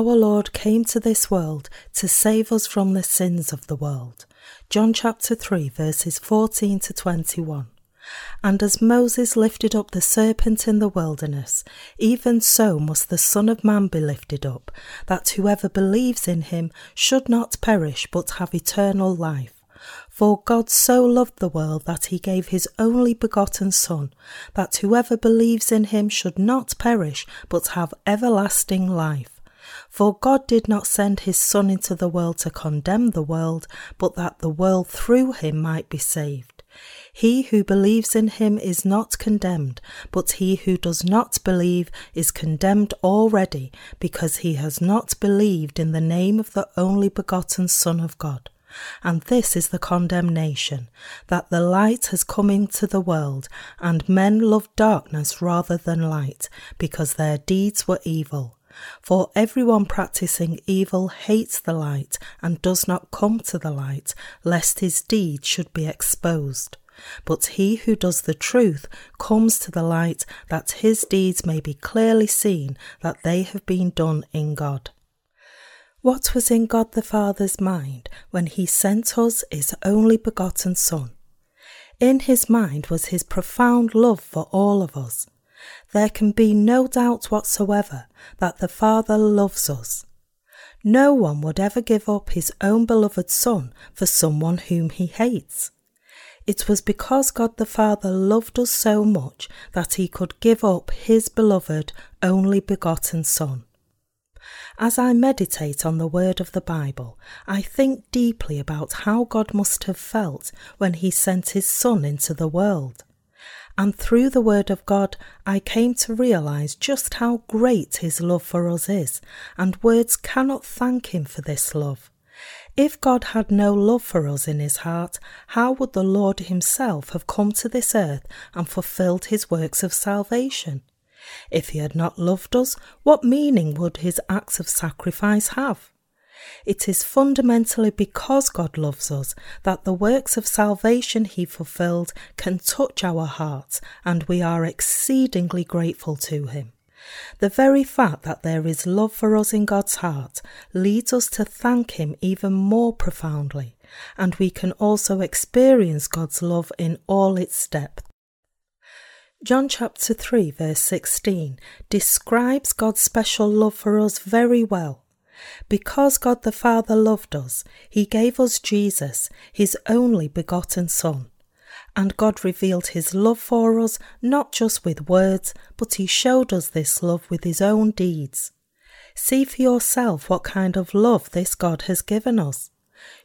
Our Lord came to this world to save us from the sins of the world. John chapter 3, verses 14 to 21. And as Moses lifted up the serpent in the wilderness, even so must the Son of Man be lifted up, that whoever believes in him should not perish but have eternal life. For God so loved the world that he gave his only begotten Son, that whoever believes in him should not perish but have everlasting life. For God did not send his Son into the world to condemn the world, but that the world through him might be saved. He who believes in him is not condemned, but he who does not believe is condemned already, because he has not believed in the name of the only begotten Son of God. And this is the condemnation that the light has come into the world, and men love darkness rather than light, because their deeds were evil. For everyone practicing evil hates the light and does not come to the light, lest his deeds should be exposed. But he who does the truth comes to the light, that his deeds may be clearly seen that they have been done in God. What was in God the Father's mind when he sent us his only begotten Son? In his mind was his profound love for all of us there can be no doubt whatsoever that the Father loves us. No one would ever give up his own beloved Son for someone whom he hates. It was because God the Father loved us so much that he could give up his beloved, only begotten Son. As I meditate on the word of the Bible, I think deeply about how God must have felt when he sent his Son into the world. And through the Word of God, I came to realize just how great His love for us is, and words cannot thank Him for this love. If God had no love for us in His heart, how would the Lord Himself have come to this earth and fulfilled His works of salvation? If He had not loved us, what meaning would His acts of sacrifice have? It is fundamentally because God loves us that the works of salvation He fulfilled can touch our hearts, and we are exceedingly grateful to Him. The very fact that there is love for us in God's heart leads us to thank Him even more profoundly, and we can also experience God's love in all its depth. John chapter 3, verse 16 describes God's special love for us very well. Because God the Father loved us, he gave us Jesus, his only begotten Son. And God revealed his love for us not just with words, but he showed us this love with his own deeds. See for yourself what kind of love this God has given us.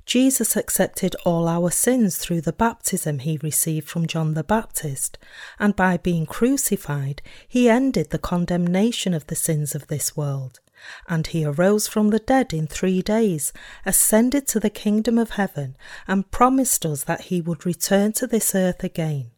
Jesus accepted all our sins through the baptism he received from John the Baptist, and by being crucified, he ended the condemnation of the sins of this world. And he arose from the dead in three days, ascended to the kingdom of heaven, and promised us that he would return to this earth again.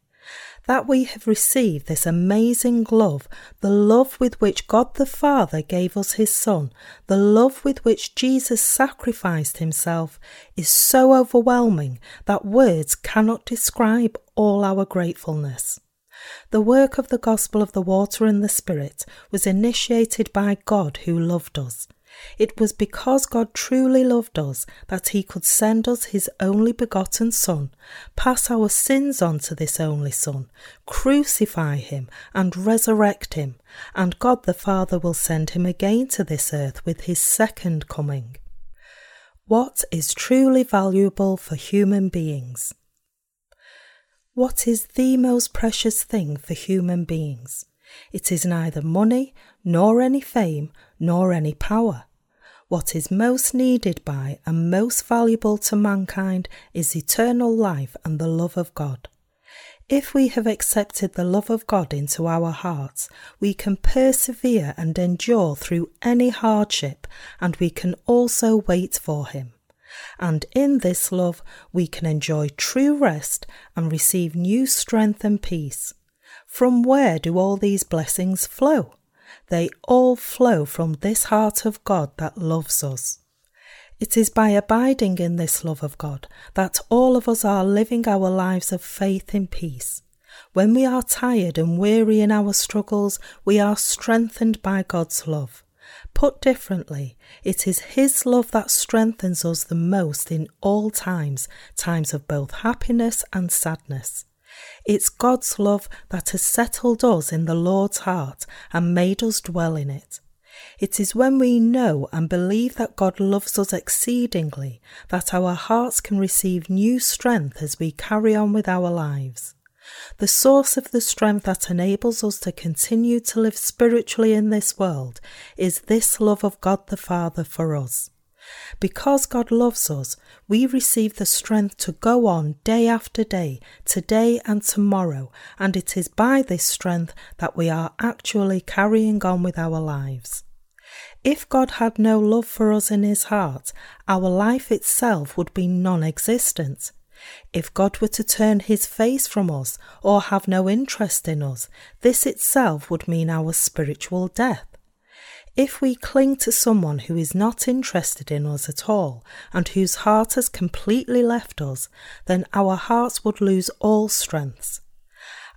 That we have received this amazing love, the love with which God the Father gave us his Son, the love with which Jesus sacrificed himself, is so overwhelming that words cannot describe all our gratefulness. The work of the gospel of the water and the Spirit was initiated by God who loved us. It was because God truly loved us that He could send us His only begotten Son, pass our sins on to this only Son, crucify Him, and resurrect Him, and God the Father will send Him again to this earth with His second coming. What is truly valuable for human beings? What is the most precious thing for human beings? It is neither money, nor any fame, nor any power. What is most needed by and most valuable to mankind is eternal life and the love of God. If we have accepted the love of God into our hearts, we can persevere and endure through any hardship, and we can also wait for Him and in this love we can enjoy true rest and receive new strength and peace. From where do all these blessings flow? They all flow from this heart of God that loves us. It is by abiding in this love of God that all of us are living our lives of faith in peace. When we are tired and weary in our struggles, we are strengthened by God's love. Put differently, it is His love that strengthens us the most in all times, times of both happiness and sadness. It's God's love that has settled us in the Lord's heart and made us dwell in it. It is when we know and believe that God loves us exceedingly that our hearts can receive new strength as we carry on with our lives. The source of the strength that enables us to continue to live spiritually in this world is this love of God the Father for us. Because God loves us, we receive the strength to go on day after day, today and tomorrow, and it is by this strength that we are actually carrying on with our lives. If God had no love for us in his heart, our life itself would be non existent. If God were to turn his face from us or have no interest in us, this itself would mean our spiritual death. If we cling to someone who is not interested in us at all and whose heart has completely left us, then our hearts would lose all strengths.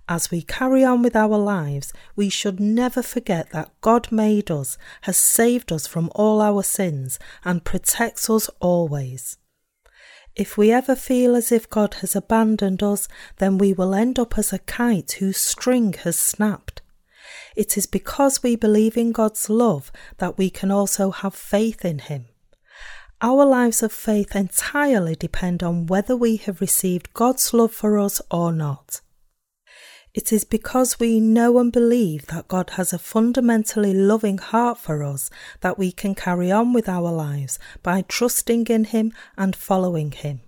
As we carry on with our lives, we should never forget that God made us, has saved us from all our sins, and protects us always. If we ever feel as if God has abandoned us, then we will end up as a kite whose string has snapped. It is because we believe in God's love that we can also have faith in Him. Our lives of faith entirely depend on whether we have received God's love for us or not. It is because we know and believe that God has a fundamentally loving heart for us that we can carry on with our lives by trusting in Him and following Him.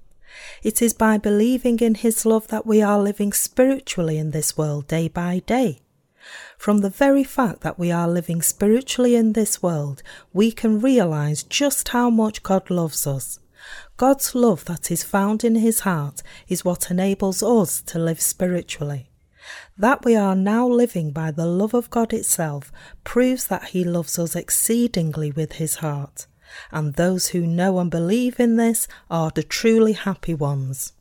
It is by believing in His love that we are living spiritually in this world day by day. From the very fact that we are living spiritually in this world, we can realize just how much God loves us. God's love that is found in His heart is what enables us to live spiritually. That we are now living by the love of God itself proves that He loves us exceedingly with His heart, and those who know and believe in this are the truly happy ones.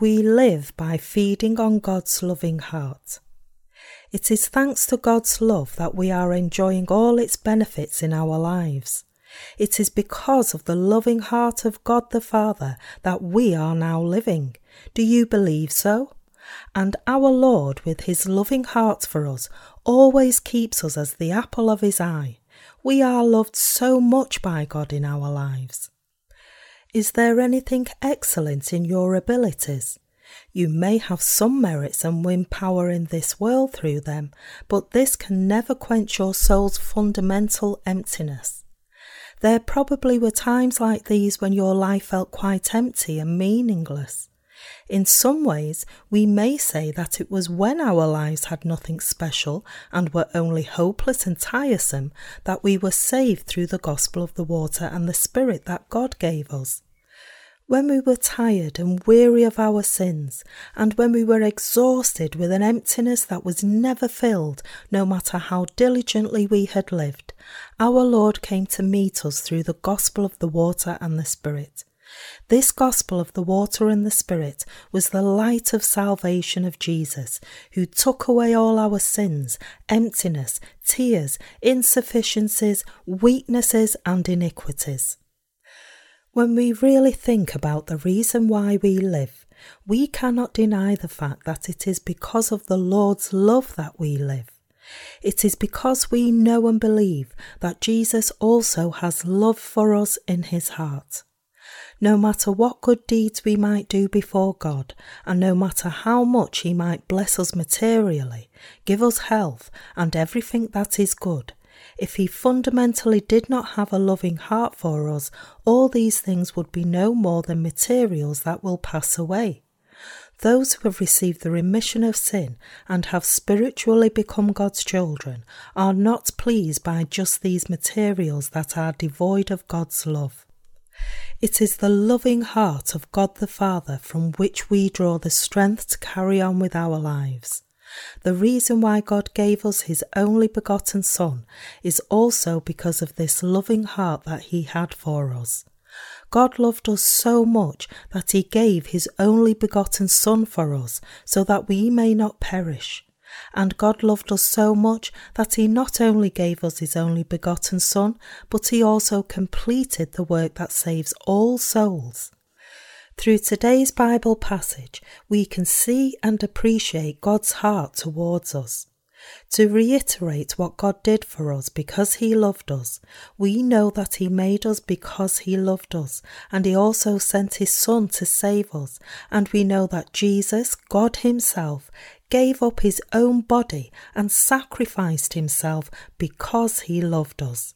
We live by feeding on God's loving heart. It is thanks to God's love that we are enjoying all its benefits in our lives. It is because of the loving heart of God the Father that we are now living. Do you believe so? And our Lord, with his loving heart for us, always keeps us as the apple of his eye. We are loved so much by God in our lives. Is there anything excellent in your abilities? You may have some merits and win power in this world through them, but this can never quench your soul's fundamental emptiness. There probably were times like these when your life felt quite empty and meaningless. In some ways, we may say that it was when our lives had nothing special and were only hopeless and tiresome that we were saved through the gospel of the water and the Spirit that God gave us. When we were tired and weary of our sins, and when we were exhausted with an emptiness that was never filled, no matter how diligently we had lived, our Lord came to meet us through the gospel of the water and the Spirit. This gospel of the water and the Spirit was the light of salvation of Jesus, who took away all our sins, emptiness, tears, insufficiencies, weaknesses, and iniquities. When we really think about the reason why we live, we cannot deny the fact that it is because of the Lord's love that we live. It is because we know and believe that Jesus also has love for us in his heart no matter what good deeds we might do before God, and no matter how much He might bless us materially, give us health, and everything that is good, if He fundamentally did not have a loving heart for us, all these things would be no more than materials that will pass away. Those who have received the remission of sin and have spiritually become God's children are not pleased by just these materials that are devoid of God's love. It is the loving heart of God the Father from which we draw the strength to carry on with our lives. The reason why God gave us His only begotten Son is also because of this loving heart that He had for us. God loved us so much that He gave His only begotten Son for us so that we may not perish. And God loved us so much that He not only gave us His only begotten Son, but He also completed the work that saves all souls. Through today's Bible passage, we can see and appreciate God's heart towards us. To reiterate what God did for us because He loved us, we know that He made us because He loved us, and He also sent His Son to save us, and we know that Jesus, God Himself, gave up His own body and sacrificed Himself because He loved us.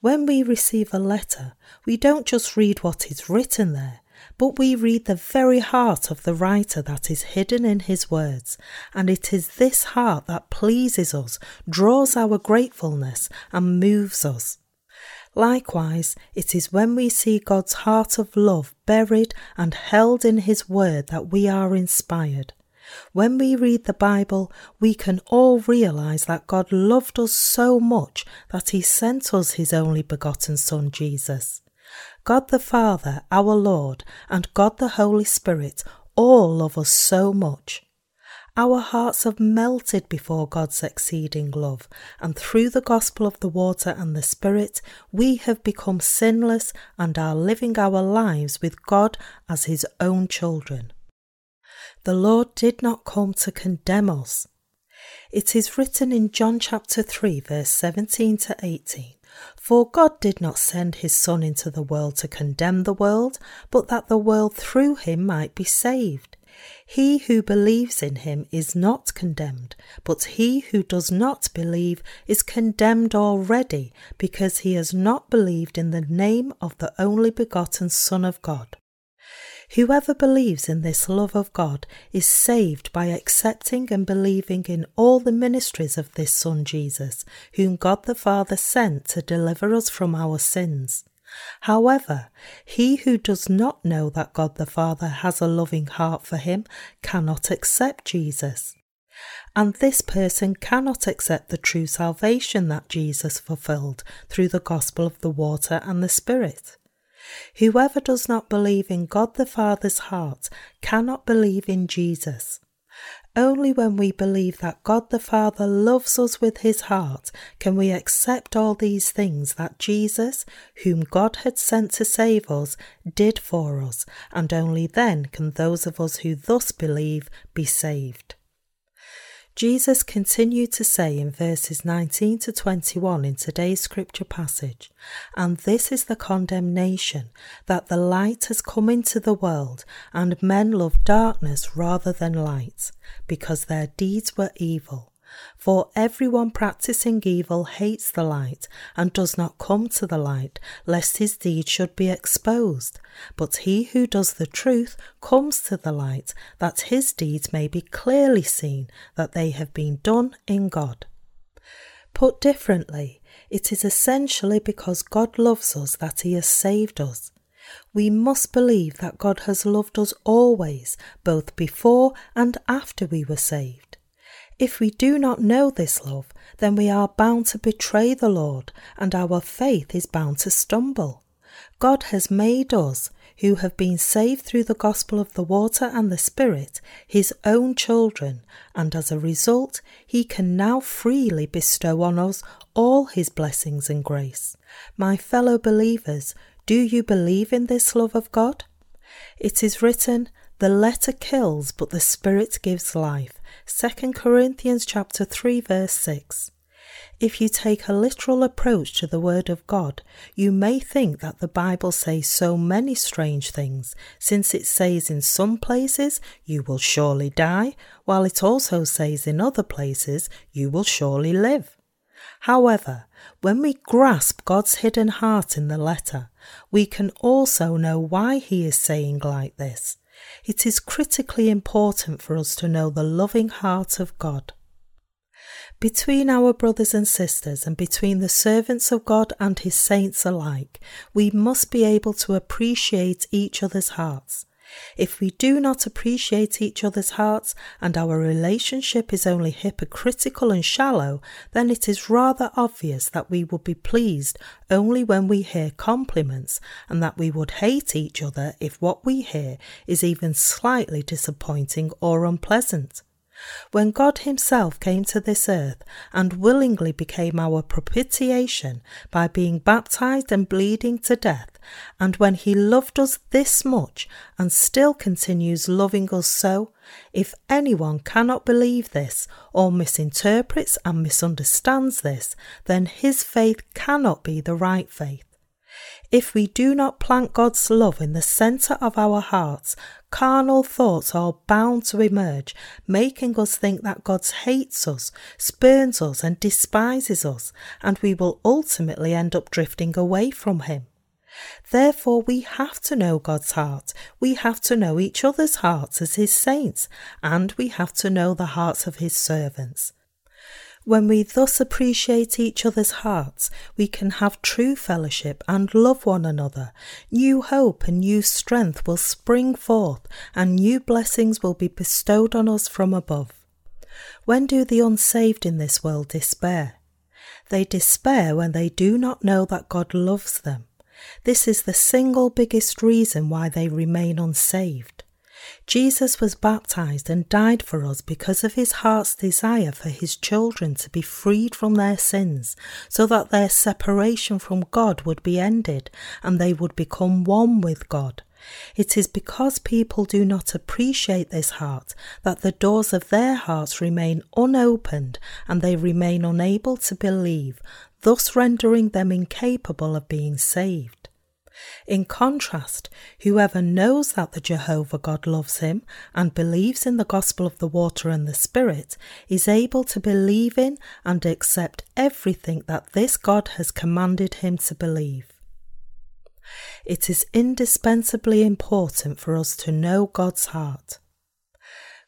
When we receive a letter, we don't just read what is written there, but we read the very heart of the writer that is hidden in his words, and it is this heart that pleases us, draws our gratefulness, and moves us. Likewise, it is when we see God's heart of love buried and held in His Word that we are inspired. When we read the Bible, we can all realize that God loved us so much that He sent us His only begotten Son, Jesus. God the Father, our Lord, and God the Holy Spirit all love us so much. Our hearts have melted before God's exceeding love, and through the gospel of the water and the Spirit, we have become sinless and are living our lives with God as His own children. The Lord did not come to condemn us. It is written in John chapter 3, verse 17 to 18 for God did not send his Son into the world to condemn the world, but that the world through him might be saved. He who believes in him is not condemned, but he who does not believe is condemned already, because he has not believed in the name of the only begotten Son of God. Whoever believes in this love of God is saved by accepting and believing in all the ministries of this Son Jesus, whom God the Father sent to deliver us from our sins. However, he who does not know that God the Father has a loving heart for him cannot accept Jesus. And this person cannot accept the true salvation that Jesus fulfilled through the gospel of the water and the Spirit. Whoever does not believe in God the Father's heart cannot believe in Jesus. Only when we believe that God the Father loves us with his heart can we accept all these things that Jesus, whom God had sent to save us, did for us, and only then can those of us who thus believe be saved. Jesus continued to say in verses 19 to 21 in today's scripture passage, And this is the condemnation, that the light has come into the world, and men love darkness rather than light, because their deeds were evil. For everyone practicing evil hates the light and does not come to the light, lest his deeds should be exposed. But he who does the truth comes to the light, that his deeds may be clearly seen that they have been done in God. Put differently, it is essentially because God loves us that he has saved us. We must believe that God has loved us always, both before and after we were saved. If we do not know this love, then we are bound to betray the Lord, and our faith is bound to stumble. God has made us, who have been saved through the gospel of the water and the Spirit, his own children, and as a result, he can now freely bestow on us all his blessings and grace. My fellow believers, do you believe in this love of God? It is written, The letter kills, but the Spirit gives life. 2 Corinthians chapter 3 verse 6. If you take a literal approach to the Word of God, you may think that the Bible says so many strange things, since it says in some places, You will surely die, while it also says in other places, You will surely live. However, when we grasp God's hidden heart in the letter, we can also know why He is saying like this it is critically important for us to know the loving heart of God. Between our brothers and sisters, and between the servants of God and his saints alike, we must be able to appreciate each other's hearts. If we do not appreciate each other's hearts and our relationship is only hypocritical and shallow, then it is rather obvious that we would be pleased only when we hear compliments and that we would hate each other if what we hear is even slightly disappointing or unpleasant. When God Himself came to this earth and willingly became our propitiation by being baptized and bleeding to death, and when He loved us this much and still continues loving us so, if anyone cannot believe this or misinterprets and misunderstands this, then his faith cannot be the right faith. If we do not plant God's love in the centre of our hearts, carnal thoughts are bound to emerge, making us think that God hates us, spurns us, and despises us, and we will ultimately end up drifting away from Him. Therefore, we have to know God's heart. We have to know each other's hearts as His saints, and we have to know the hearts of His servants. When we thus appreciate each other's hearts, we can have true fellowship and love one another. New hope and new strength will spring forth, and new blessings will be bestowed on us from above. When do the unsaved in this world despair? They despair when they do not know that God loves them. This is the single biggest reason why they remain unsaved. Jesus was baptized and died for us because of his heart's desire for his children to be freed from their sins, so that their separation from God would be ended and they would become one with God. It is because people do not appreciate this heart that the doors of their hearts remain unopened and they remain unable to believe, thus rendering them incapable of being saved. In contrast, whoever knows that the Jehovah God loves him and believes in the gospel of the water and the Spirit is able to believe in and accept everything that this God has commanded him to believe. It is indispensably important for us to know God's heart.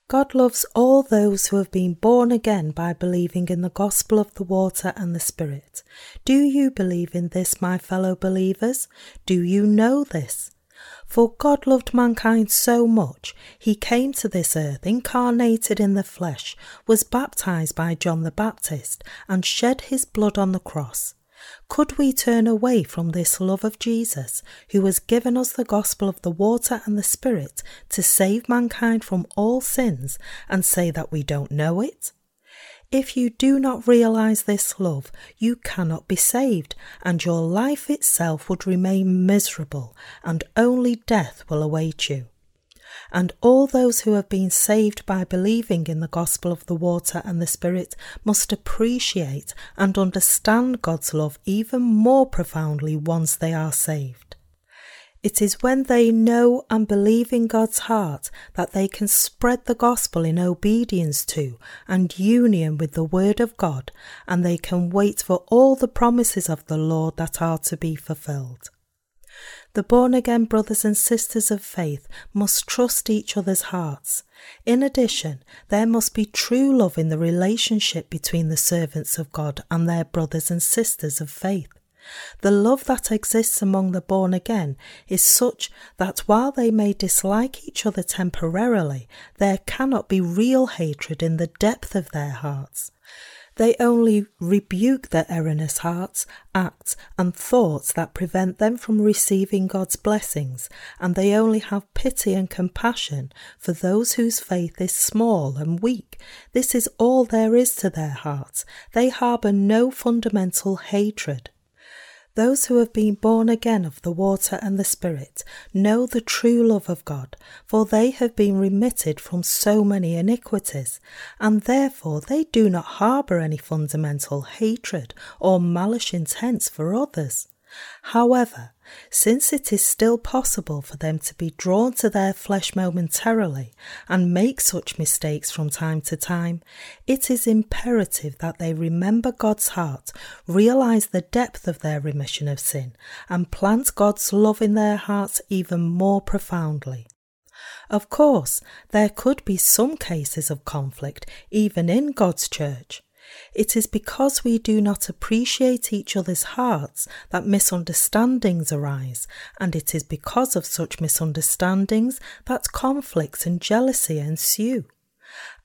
God loves all those who have been born again by believing in the gospel of the water and the Spirit. Do you believe in this, my fellow believers? Do you know this? For God loved mankind so much, he came to this earth incarnated in the flesh, was baptized by John the Baptist, and shed his blood on the cross. Could we turn away from this love of Jesus, who has given us the gospel of the water and the Spirit to save mankind from all sins, and say that we don't know it? If you do not realize this love, you cannot be saved, and your life itself would remain miserable, and only death will await you and all those who have been saved by believing in the gospel of the water and the Spirit must appreciate and understand God's love even more profoundly once they are saved. It is when they know and believe in God's heart that they can spread the gospel in obedience to and union with the Word of God, and they can wait for all the promises of the Lord that are to be fulfilled. The born again brothers and sisters of faith must trust each other's hearts. In addition, there must be true love in the relationship between the servants of God and their brothers and sisters of faith. The love that exists among the born again is such that while they may dislike each other temporarily, there cannot be real hatred in the depth of their hearts. They only rebuke their erroneous hearts, acts, and thoughts that prevent them from receiving God's blessings, and they only have pity and compassion for those whose faith is small and weak. This is all there is to their hearts. They harbour no fundamental hatred. Those who have been born again of the water and the Spirit know the true love of God, for they have been remitted from so many iniquities, and therefore they do not harbour any fundamental hatred or malice intents for others. However, since it is still possible for them to be drawn to their flesh momentarily and make such mistakes from time to time, it is imperative that they remember God's heart, realize the depth of their remission of sin, and plant God's love in their hearts even more profoundly. Of course, there could be some cases of conflict even in God's church, it is because we do not appreciate each other's hearts that misunderstandings arise, and it is because of such misunderstandings that conflicts and jealousy ensue.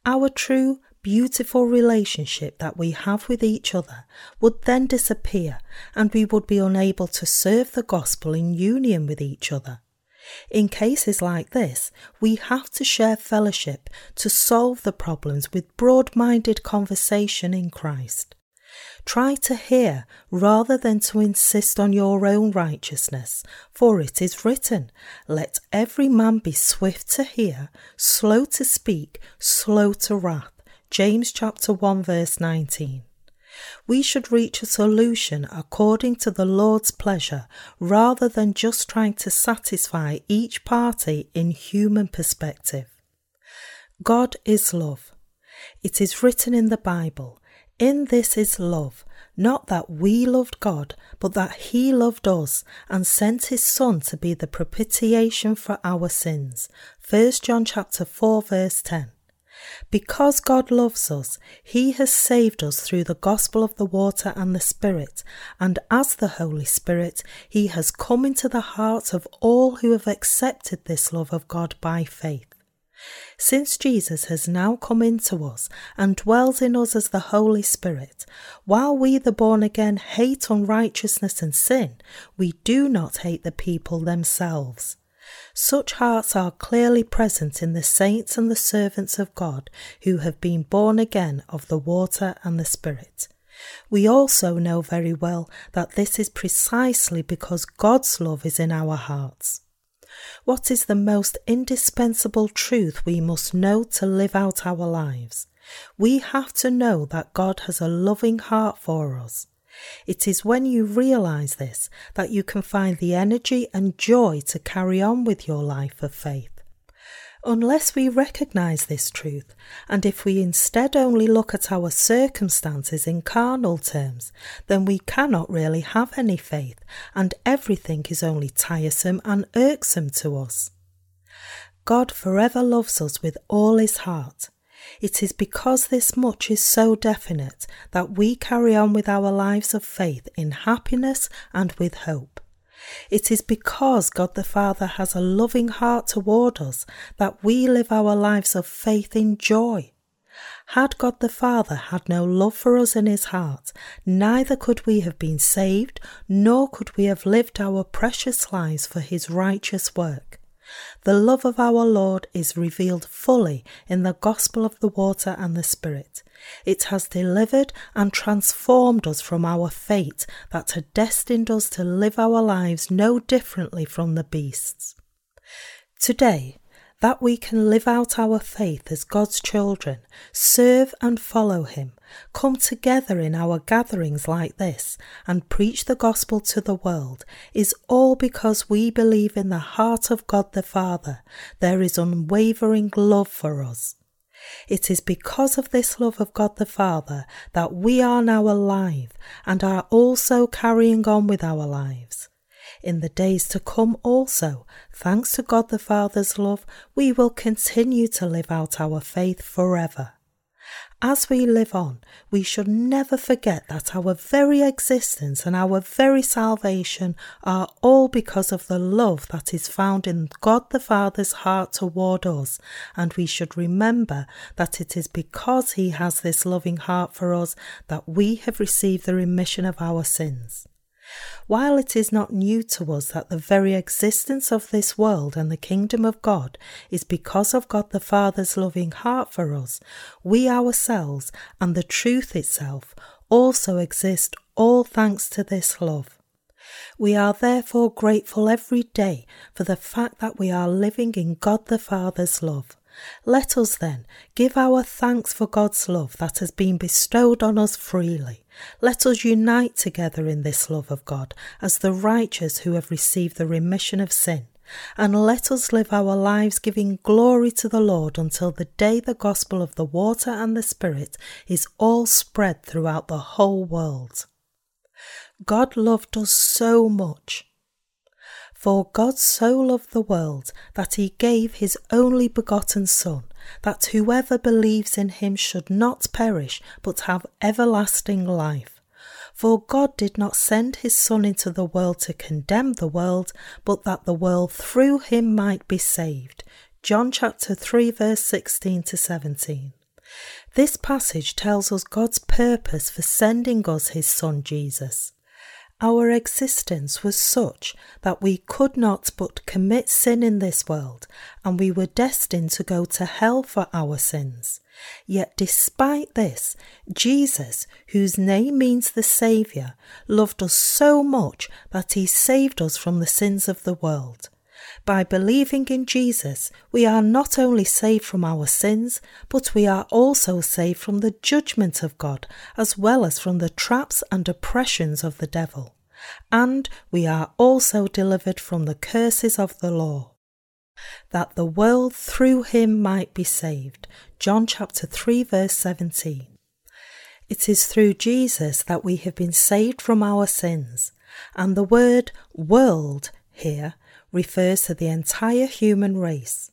Our true, beautiful relationship that we have with each other would then disappear, and we would be unable to serve the gospel in union with each other. In cases like this, we have to share fellowship to solve the problems with broad minded conversation in Christ. Try to hear rather than to insist on your own righteousness, for it is written, Let every man be swift to hear, slow to speak, slow to wrath. James chapter 1 verse 19. We should reach a solution according to the Lord's pleasure rather than just trying to satisfy each party in human perspective. God is love. It is written in the Bible, in this is love, not that we loved God, but that He loved us and sent His Son to be the propitiation for our sins. 1 John chapter 4 verse 10. Because God loves us, He has saved us through the gospel of the water and the Spirit, and as the Holy Spirit, He has come into the hearts of all who have accepted this love of God by faith. Since Jesus has now come into us and dwells in us as the Holy Spirit, while we, the born again, hate unrighteousness and sin, we do not hate the people themselves. Such hearts are clearly present in the saints and the servants of God who have been born again of the water and the Spirit. We also know very well that this is precisely because God's love is in our hearts. What is the most indispensable truth we must know to live out our lives? We have to know that God has a loving heart for us. It is when you realize this that you can find the energy and joy to carry on with your life of faith. Unless we recognize this truth, and if we instead only look at our circumstances in carnal terms, then we cannot really have any faith, and everything is only tiresome and irksome to us. God forever loves us with all his heart. It is because this much is so definite that we carry on with our lives of faith in happiness and with hope. It is because God the Father has a loving heart toward us that we live our lives of faith in joy. Had God the Father had no love for us in his heart, neither could we have been saved, nor could we have lived our precious lives for his righteous work. The love of our Lord is revealed fully in the gospel of the water and the Spirit. It has delivered and transformed us from our fate that had destined us to live our lives no differently from the beasts. Today, that we can live out our faith as God's children, serve and follow Him, come together in our gatherings like this, and preach the gospel to the world is all because we believe in the heart of God the Father. There is unwavering love for us. It is because of this love of God the Father that we are now alive and are also carrying on with our lives. In the days to come also, thanks to God the Father's love, we will continue to live out our faith forever. As we live on, we should never forget that our very existence and our very salvation are all because of the love that is found in God the Father's heart toward us, and we should remember that it is because He has this loving heart for us that we have received the remission of our sins. While it is not new to us that the very existence of this world and the kingdom of God is because of God the Father's loving heart for us, we ourselves and the truth itself also exist all thanks to this love. We are therefore grateful every day for the fact that we are living in God the Father's love. Let us then give our thanks for God's love that has been bestowed on us freely. Let us unite together in this love of God as the righteous who have received the remission of sin. And let us live our lives giving glory to the Lord until the day the gospel of the water and the Spirit is all spread throughout the whole world. God loved us so much for God so loved the world that he gave his only begotten Son, that whoever believes in him should not perish, but have everlasting life. For God did not send his Son into the world to condemn the world, but that the world through him might be saved. John chapter 3, verse 16 to 17. This passage tells us God's purpose for sending us his Son Jesus. Our existence was such that we could not but commit sin in this world, and we were destined to go to hell for our sins. Yet, despite this, Jesus, whose name means the Saviour, loved us so much that he saved us from the sins of the world. By believing in Jesus, we are not only saved from our sins, but we are also saved from the judgment of God, as well as from the traps and oppressions of the devil. And we are also delivered from the curses of the law. That the world through him might be saved. John chapter 3, verse 17. It is through Jesus that we have been saved from our sins, and the word world here refers to the entire human race.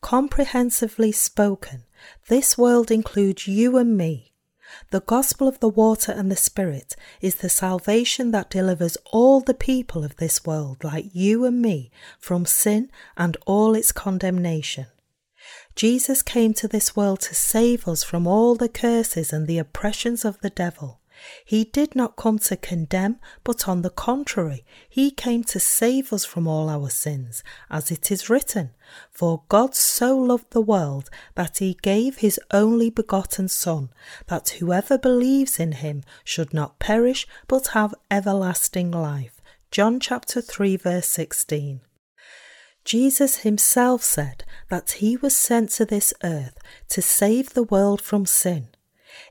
Comprehensively spoken, this world includes you and me. The gospel of the water and the spirit is the salvation that delivers all the people of this world, like you and me, from sin and all its condemnation. Jesus came to this world to save us from all the curses and the oppressions of the devil. He did not come to condemn, but on the contrary, he came to save us from all our sins, as it is written, For God so loved the world that he gave his only begotten Son, that whoever believes in him should not perish, but have everlasting life. John chapter 3 verse 16. Jesus himself said that he was sent to this earth to save the world from sin.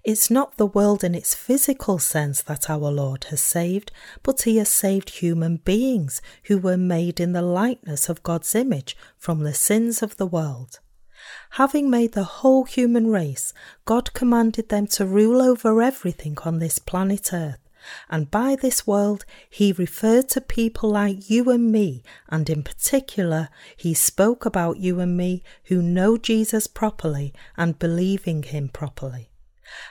It's not the world in its physical sense that our Lord has saved, but He has saved human beings who were made in the likeness of God's image from the sins of the world. Having made the whole human race, God commanded them to rule over everything on this planet Earth. And by this world, he referred to people like you and me, and in particular, he spoke about you and me who know Jesus properly and believing him properly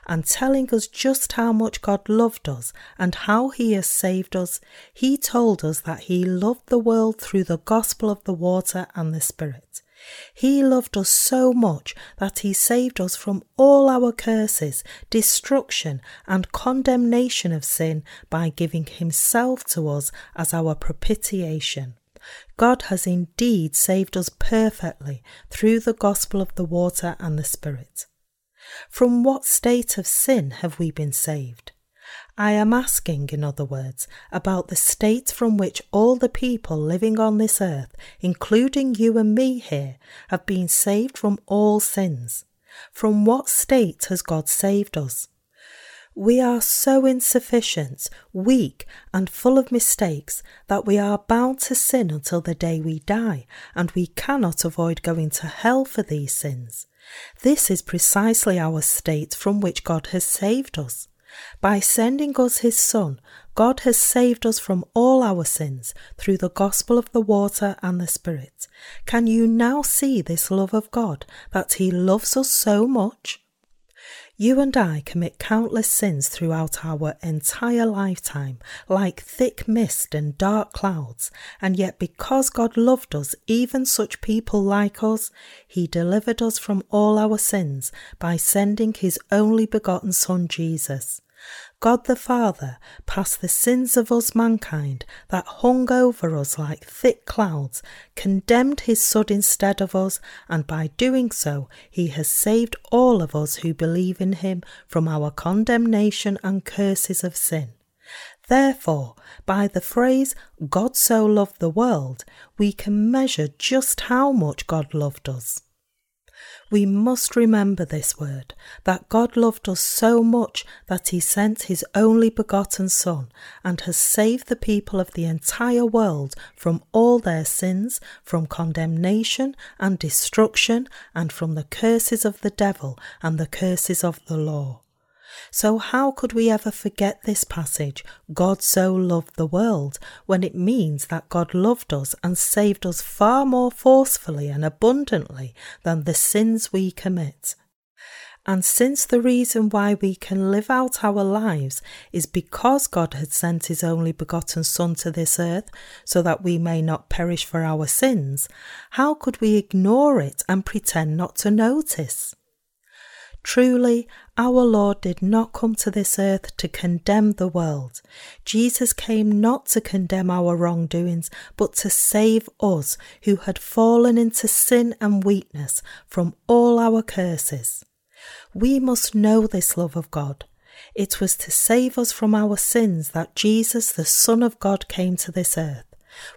and telling us just how much God loved us and how He has saved us, He told us that He loved the world through the gospel of the water and the Spirit. He loved us so much that He saved us from all our curses, destruction, and condemnation of sin by giving Himself to us as our propitiation. God has indeed saved us perfectly through the gospel of the water and the Spirit. From what state of sin have we been saved? I am asking, in other words, about the state from which all the people living on this earth, including you and me here, have been saved from all sins. From what state has God saved us? We are so insufficient, weak, and full of mistakes that we are bound to sin until the day we die, and we cannot avoid going to hell for these sins. This is precisely our state from which God has saved us. By sending us His Son, God has saved us from all our sins through the gospel of the water and the Spirit. Can you now see this love of God, that He loves us so much? You and I commit countless sins throughout our entire lifetime, like thick mist and dark clouds, and yet because God loved us, even such people like us, He delivered us from all our sins by sending His only begotten Son Jesus. God the Father passed the sins of us mankind that hung over us like thick clouds, condemned his Son instead of us, and by doing so he has saved all of us who believe in him from our condemnation and curses of sin. Therefore, by the phrase God so loved the world, we can measure just how much God loved us. We must remember this word that God loved us so much that he sent his only begotten Son and has saved the people of the entire world from all their sins, from condemnation and destruction, and from the curses of the devil and the curses of the law. So, how could we ever forget this passage, God so loved the world, when it means that God loved us and saved us far more forcefully and abundantly than the sins we commit? And since the reason why we can live out our lives is because God had sent His only begotten Son to this earth so that we may not perish for our sins, how could we ignore it and pretend not to notice? Truly, our Lord did not come to this earth to condemn the world. Jesus came not to condemn our wrongdoings, but to save us who had fallen into sin and weakness from all our curses. We must know this love of God. It was to save us from our sins that Jesus, the Son of God, came to this earth.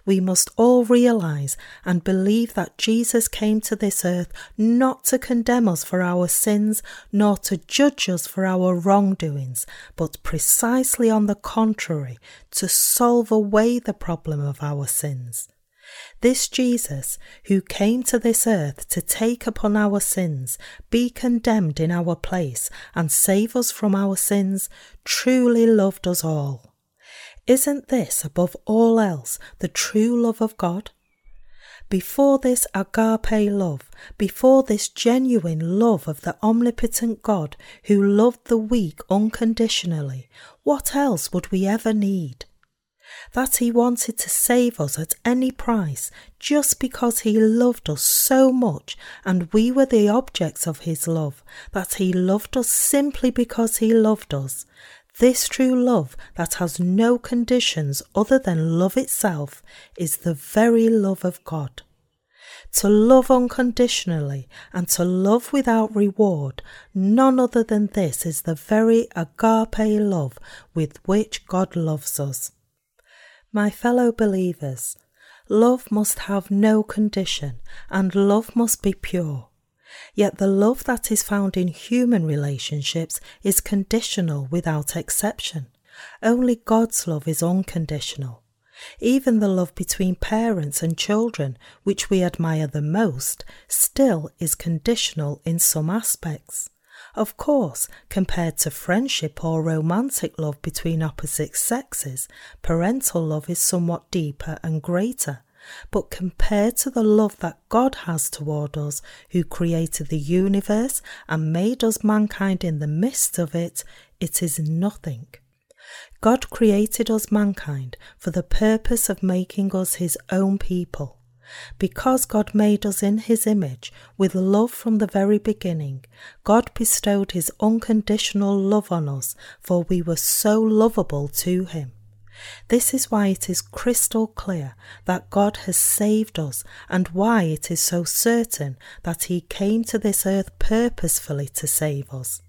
We must all realize and believe that Jesus came to this earth not to condemn us for our sins, nor to judge us for our wrongdoings, but precisely on the contrary, to solve away the problem of our sins. This Jesus, who came to this earth to take upon our sins, be condemned in our place, and save us from our sins, truly loved us all. Isn't this, above all else, the true love of God? Before this agape love, before this genuine love of the omnipotent God who loved the weak unconditionally, what else would we ever need? That he wanted to save us at any price just because he loved us so much and we were the objects of his love, that he loved us simply because he loved us. This true love that has no conditions other than love itself is the very love of God. To love unconditionally and to love without reward, none other than this is the very agape love with which God loves us. My fellow believers, love must have no condition and love must be pure. Yet the love that is found in human relationships is conditional without exception. Only God's love is unconditional. Even the love between parents and children, which we admire the most, still is conditional in some aspects. Of course, compared to friendship or romantic love between opposite sexes, parental love is somewhat deeper and greater, but compared to the love that God has toward us, who created the universe and made us mankind in the midst of it, it is nothing. God created us mankind for the purpose of making us his own people. Because God made us in his image with love from the very beginning, God bestowed his unconditional love on us, for we were so lovable to him. This is why it is crystal clear that God has saved us and why it is so certain that He came to this earth purposefully to save us.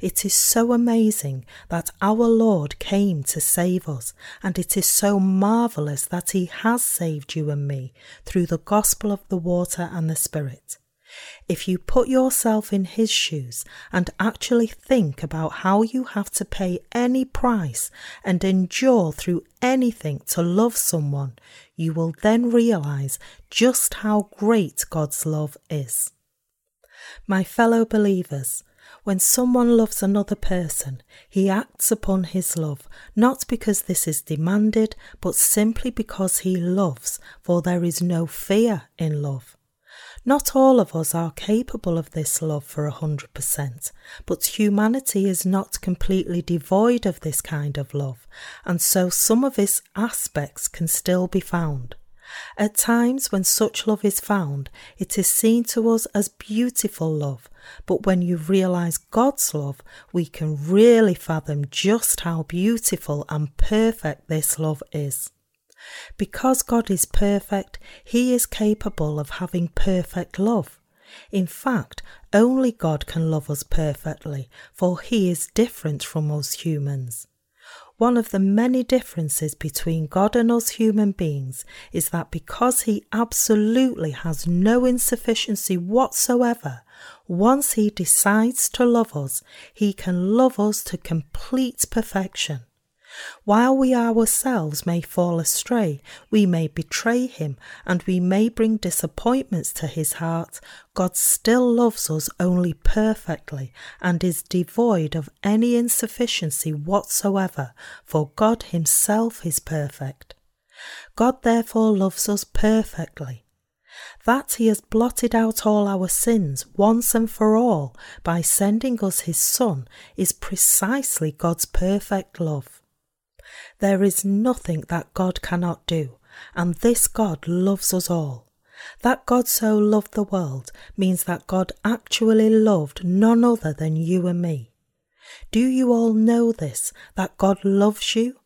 It is so amazing that our Lord came to save us, and it is so marvellous that He has saved you and me through the gospel of the water and the Spirit. If you put yourself in his shoes and actually think about how you have to pay any price and endure through anything to love someone, you will then realize just how great God's love is. My fellow believers, when someone loves another person, he acts upon his love, not because this is demanded, but simply because he loves, for there is no fear in love. Not all of us are capable of this love for a hundred percent, but humanity is not completely devoid of this kind of love, and so some of its aspects can still be found. At times when such love is found, it is seen to us as beautiful love, but when you realize God's love, we can really fathom just how beautiful and perfect this love is. Because God is perfect, He is capable of having perfect love. In fact, only God can love us perfectly, for He is different from us humans. One of the many differences between God and us human beings is that because He absolutely has no insufficiency whatsoever, once He decides to love us, He can love us to complete perfection. While we ourselves may fall astray, we may betray him, and we may bring disappointments to his heart, God still loves us only perfectly and is devoid of any insufficiency whatsoever, for God himself is perfect. God therefore loves us perfectly. That he has blotted out all our sins once and for all by sending us his Son is precisely God's perfect love. There is nothing that God cannot do, and this God loves us all. That God so loved the world means that God actually loved none other than you and me. Do you all know this, that God loves you?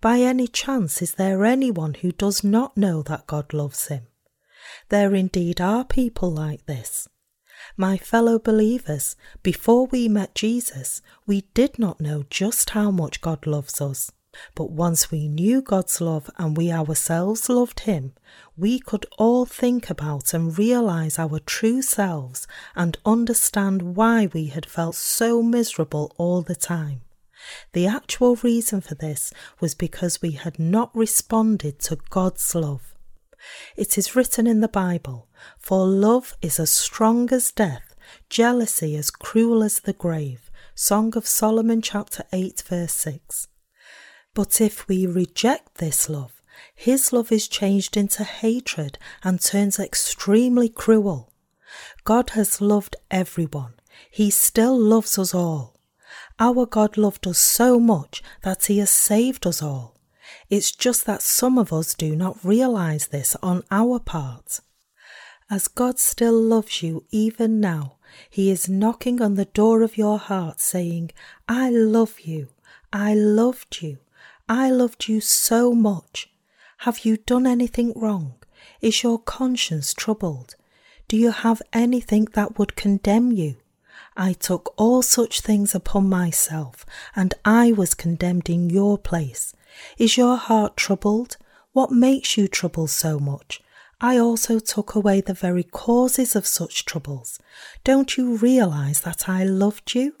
By any chance, is there anyone who does not know that God loves him? There indeed are people like this. My fellow believers, before we met Jesus, we did not know just how much God loves us. But once we knew God's love and we ourselves loved Him, we could all think about and realize our true selves and understand why we had felt so miserable all the time. The actual reason for this was because we had not responded to God's love. It is written in the Bible, For love is as strong as death, jealousy as cruel as the grave. Song of Solomon, chapter 8, verse 6. But if we reject this love, his love is changed into hatred and turns extremely cruel. God has loved everyone. He still loves us all. Our God loved us so much that He has saved us all. It's just that some of us do not realize this on our part. As God still loves you even now, He is knocking on the door of your heart saying, I love you. I loved you. I loved you so much. Have you done anything wrong? Is your conscience troubled? Do you have anything that would condemn you? I took all such things upon myself, and I was condemned in your place. Is your heart troubled? What makes you trouble so much? I also took away the very causes of such troubles. Don't you realize that I loved you?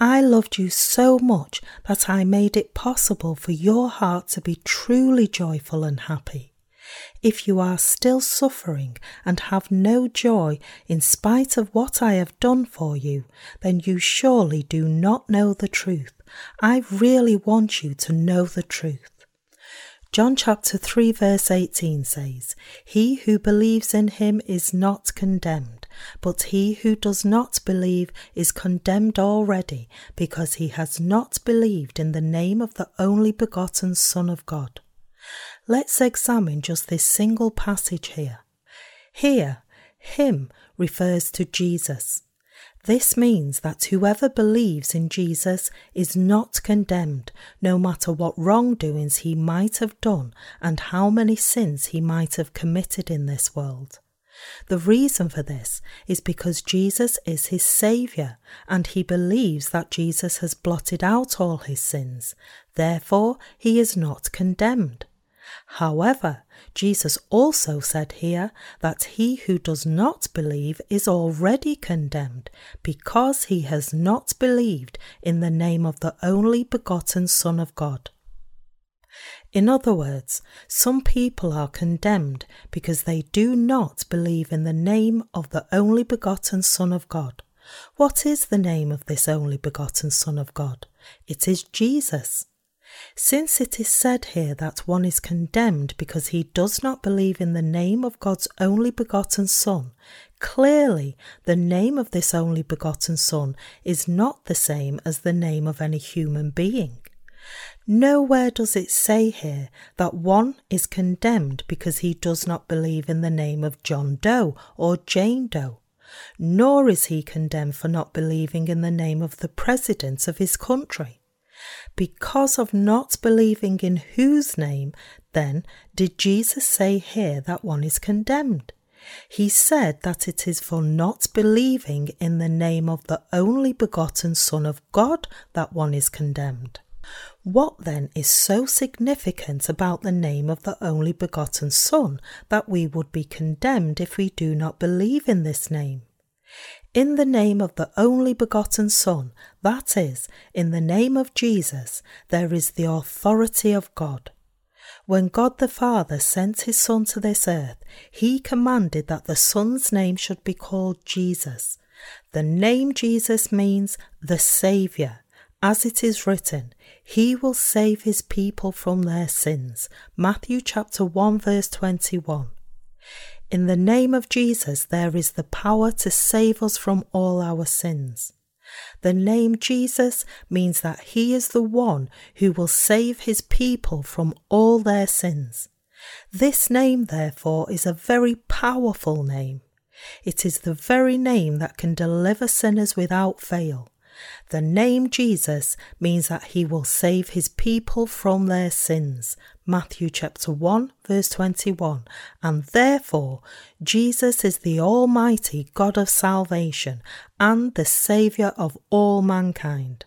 I loved you so much that I made it possible for your heart to be truly joyful and happy. If you are still suffering and have no joy in spite of what I have done for you, then you surely do not know the truth. I really want you to know the truth. John chapter 3 verse 18 says, He who believes in him is not condemned but he who does not believe is condemned already, because he has not believed in the name of the only begotten Son of God. Let's examine just this single passage here. Here, him refers to Jesus. This means that whoever believes in Jesus is not condemned, no matter what wrongdoings he might have done and how many sins he might have committed in this world. The reason for this is because Jesus is his Saviour and he believes that Jesus has blotted out all his sins. Therefore, he is not condemned. However, Jesus also said here that he who does not believe is already condemned because he has not believed in the name of the only begotten Son of God. In other words, some people are condemned because they do not believe in the name of the only begotten Son of God. What is the name of this only begotten Son of God? It is Jesus. Since it is said here that one is condemned because he does not believe in the name of God's only begotten Son, clearly the name of this only begotten Son is not the same as the name of any human being. Nowhere does it say here that one is condemned because he does not believe in the name of John Doe or Jane Doe, nor is he condemned for not believing in the name of the president of his country. Because of not believing in whose name, then, did Jesus say here that one is condemned? He said that it is for not believing in the name of the only begotten Son of God that one is condemned. What then is so significant about the name of the only begotten Son that we would be condemned if we do not believe in this name? In the name of the only begotten Son, that is, in the name of Jesus, there is the authority of God. When God the Father sent his Son to this earth, he commanded that the Son's name should be called Jesus. The name Jesus means the Saviour, as it is written, He will save His people from their sins. Matthew chapter 1 verse 21. In the name of Jesus, there is the power to save us from all our sins. The name Jesus means that He is the one who will save His people from all their sins. This name, therefore, is a very powerful name. It is the very name that can deliver sinners without fail. The name Jesus means that he will save his people from their sins. Matthew chapter 1 verse 21. And therefore, Jesus is the almighty God of salvation and the saviour of all mankind.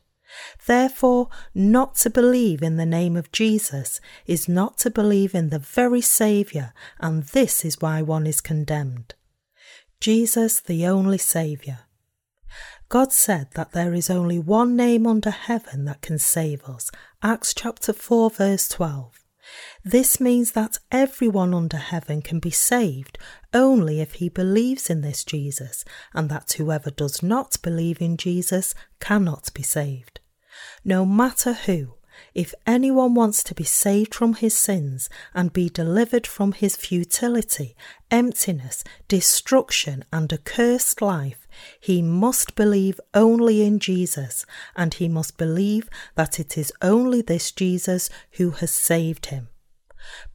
Therefore, not to believe in the name of Jesus is not to believe in the very Saviour, and this is why one is condemned. Jesus, the only Saviour. God said that there is only one name under heaven that can save us. Acts chapter 4, verse 12. This means that everyone under heaven can be saved only if he believes in this Jesus, and that whoever does not believe in Jesus cannot be saved. No matter who, if anyone wants to be saved from his sins and be delivered from his futility, emptiness, destruction, and accursed life, he must believe only in Jesus, and he must believe that it is only this Jesus who has saved him.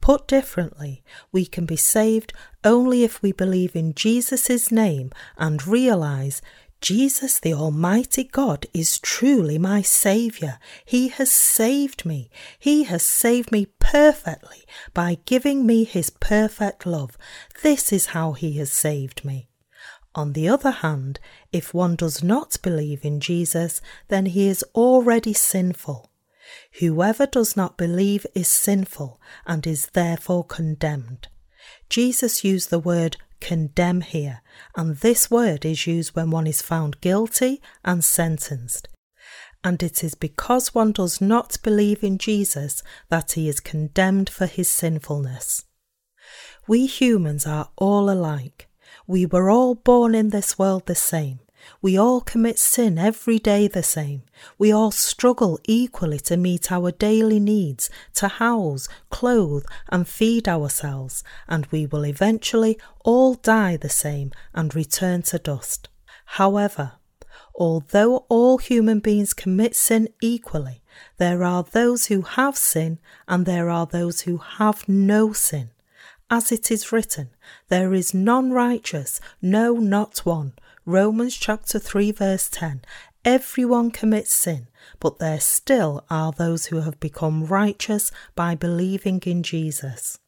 Put differently, we can be saved only if we believe in Jesus' name and realize Jesus, the Almighty God, is truly my Saviour. He has saved me. He has saved me perfectly by giving me His perfect love. This is how He has saved me. On the other hand, if one does not believe in Jesus, then he is already sinful. Whoever does not believe is sinful and is therefore condemned. Jesus used the word condemn here, and this word is used when one is found guilty and sentenced. And it is because one does not believe in Jesus that he is condemned for his sinfulness. We humans are all alike. We were all born in this world the same. We all commit sin every day the same. We all struggle equally to meet our daily needs, to house, clothe, and feed ourselves, and we will eventually all die the same and return to dust. However, although all human beings commit sin equally, there are those who have sin and there are those who have no sin. As it is written, there is none righteous, no, not one. Romans chapter 3 verse 10. Everyone commits sin, but there still are those who have become righteous by believing in Jesus.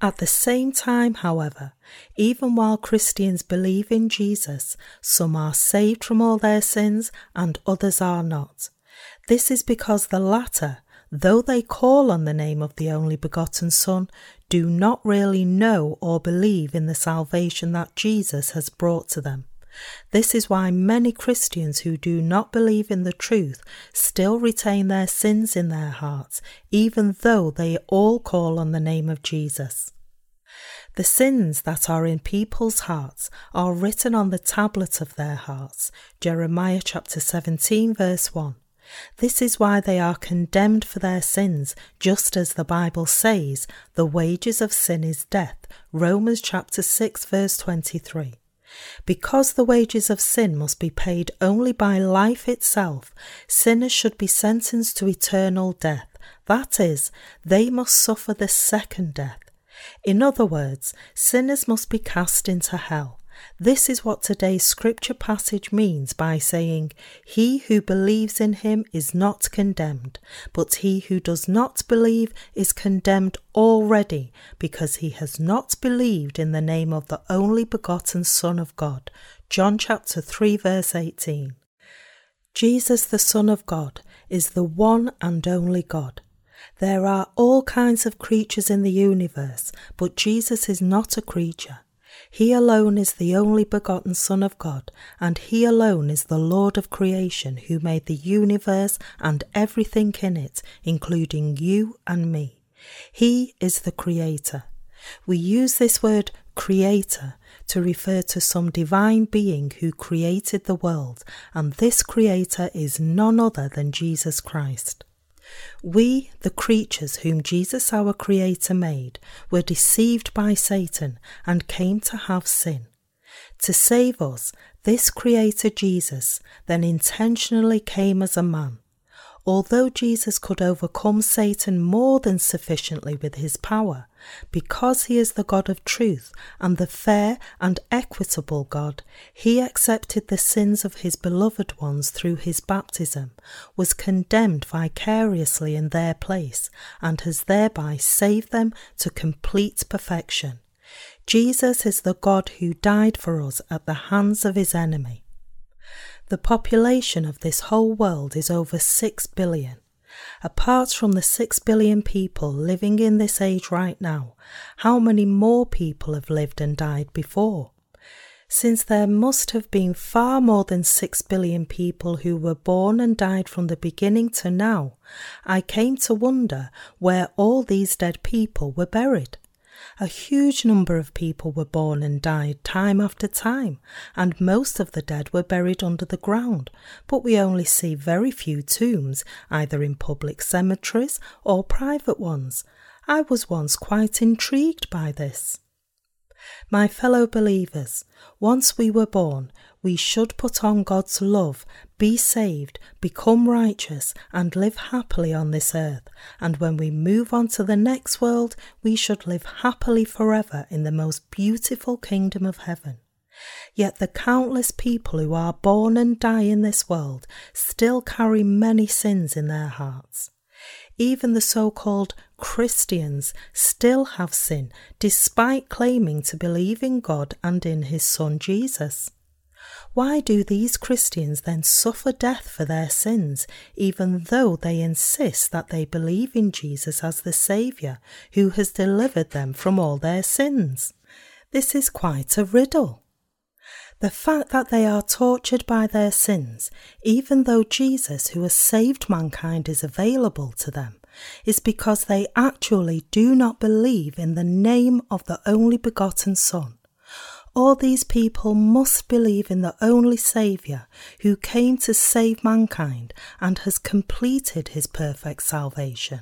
At the same time, however, even while Christians believe in Jesus, some are saved from all their sins and others are not. This is because the latter, though they call on the name of the only begotten Son, do not really know or believe in the salvation that Jesus has brought to them. This is why many Christians who do not believe in the truth still retain their sins in their hearts, even though they all call on the name of Jesus. The sins that are in people's hearts are written on the tablet of their hearts. Jeremiah chapter 17, verse 1. This is why they are condemned for their sins, just as the Bible says, the wages of sin is death. Romans chapter 6, verse 23. Because the wages of sin must be paid only by life itself, sinners should be sentenced to eternal death. That is, they must suffer the second death. In other words, sinners must be cast into hell. This is what today's scripture passage means by saying, He who believes in him is not condemned, but he who does not believe is condemned already, because he has not believed in the name of the only begotten Son of God. John chapter 3, verse 18. Jesus, the Son of God, is the one and only God. There are all kinds of creatures in the universe, but Jesus is not a creature. He alone is the only begotten Son of God, and He alone is the Lord of creation who made the universe and everything in it, including you and me. He is the Creator. We use this word Creator to refer to some divine being who created the world, and this Creator is none other than Jesus Christ. We, the creatures whom Jesus our Creator made, were deceived by Satan and came to have sin. To save us, this Creator Jesus then intentionally came as a man. Although Jesus could overcome Satan more than sufficiently with his power, because he is the God of truth and the fair and equitable God, he accepted the sins of his beloved ones through his baptism, was condemned vicariously in their place, and has thereby saved them to complete perfection. Jesus is the God who died for us at the hands of his enemy. The population of this whole world is over 6 billion. Apart from the 6 billion people living in this age right now, how many more people have lived and died before? Since there must have been far more than 6 billion people who were born and died from the beginning to now, I came to wonder where all these dead people were buried. A huge number of people were born and died time after time, and most of the dead were buried under the ground, but we only see very few tombs, either in public cemeteries or private ones. I was once quite intrigued by this. My fellow believers, once we were born, we should put on God's love, be saved, become righteous, and live happily on this earth. And when we move on to the next world, we should live happily forever in the most beautiful kingdom of heaven. Yet the countless people who are born and die in this world still carry many sins in their hearts. Even the so called Christians still have sin despite claiming to believe in God and in His Son Jesus. Why do these Christians then suffer death for their sins, even though they insist that they believe in Jesus as the Saviour who has delivered them from all their sins? This is quite a riddle. The fact that they are tortured by their sins, even though Jesus, who has saved mankind, is available to them, is because they actually do not believe in the name of the only begotten Son all these people must believe in the only Saviour who came to save mankind and has completed his perfect salvation.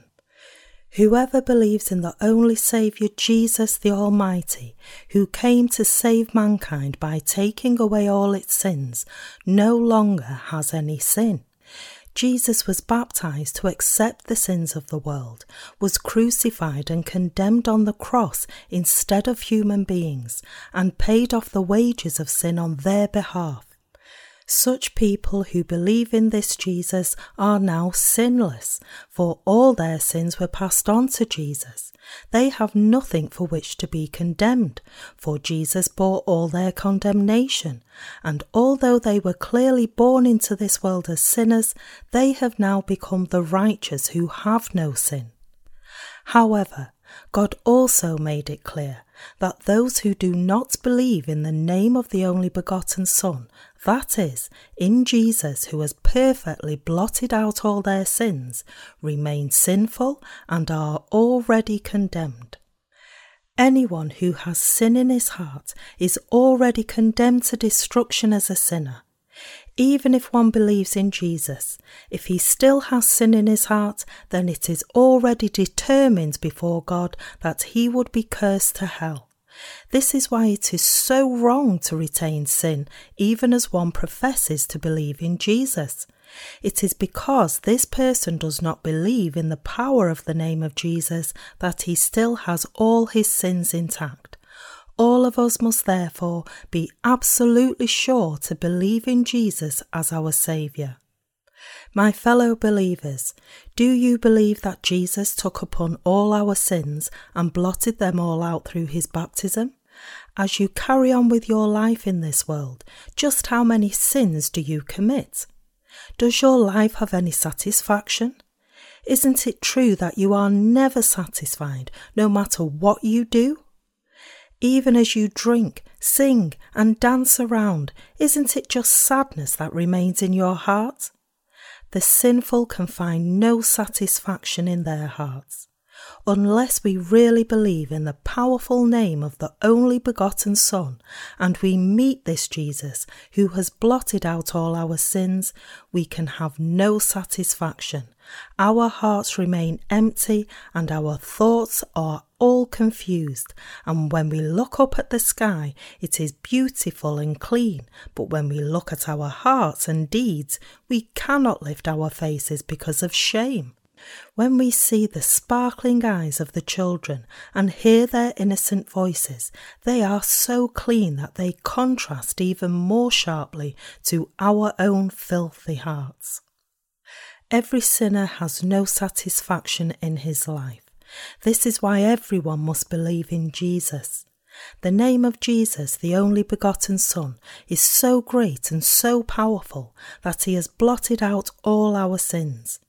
Whoever believes in the only Saviour, Jesus the Almighty, who came to save mankind by taking away all its sins, no longer has any sin. Jesus was baptized to accept the sins of the world, was crucified and condemned on the cross instead of human beings, and paid off the wages of sin on their behalf. Such people who believe in this Jesus are now sinless, for all their sins were passed on to Jesus. They have nothing for which to be condemned, for Jesus bore all their condemnation. And although they were clearly born into this world as sinners, they have now become the righteous who have no sin. However, God also made it clear that those who do not believe in the name of the only begotten Son, that is, in Jesus who has perfectly blotted out all their sins, remain sinful and are already condemned. Anyone who has sin in his heart is already condemned to destruction as a sinner. Even if one believes in Jesus, if he still has sin in his heart, then it is already determined before God that he would be cursed to hell. This is why it is so wrong to retain sin, even as one professes to believe in Jesus. It is because this person does not believe in the power of the name of Jesus that he still has all his sins intact. All of us must therefore be absolutely sure to believe in Jesus as our Saviour. My fellow believers, do you believe that Jesus took upon all our sins and blotted them all out through his baptism? As you carry on with your life in this world, just how many sins do you commit? Does your life have any satisfaction? Isn't it true that you are never satisfied no matter what you do? Even as you drink, sing, and dance around, isn't it just sadness that remains in your heart? The sinful can find no satisfaction in their hearts. Unless we really believe in the powerful name of the only begotten Son, and we meet this Jesus who has blotted out all our sins, we can have no satisfaction. Our hearts remain empty, and our thoughts are all confused, and when we look up at the sky, it is beautiful and clean, but when we look at our hearts and deeds, we cannot lift our faces because of shame. When we see the sparkling eyes of the children and hear their innocent voices, they are so clean that they contrast even more sharply to our own filthy hearts. Every sinner has no satisfaction in his life. This is why everyone must believe in Jesus. The name of Jesus, the only begotten Son, is so great and so powerful that he has blotted out all our sins.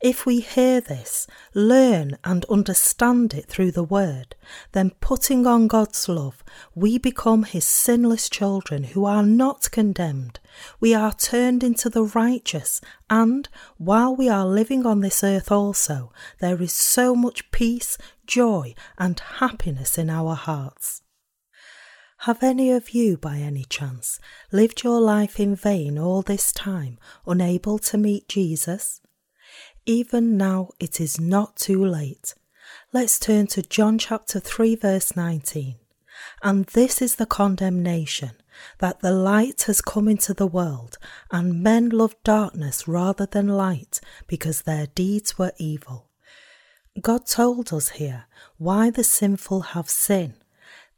If we hear this, learn and understand it through the Word, then putting on God's love, we become His sinless children who are not condemned. We are turned into the righteous, and while we are living on this earth also, there is so much peace, joy, and happiness in our hearts. Have any of you, by any chance, lived your life in vain all this time, unable to meet Jesus? Even now it is not too late. Let's turn to John chapter 3, verse 19. And this is the condemnation that the light has come into the world, and men love darkness rather than light, because their deeds were evil. God told us here why the sinful have sin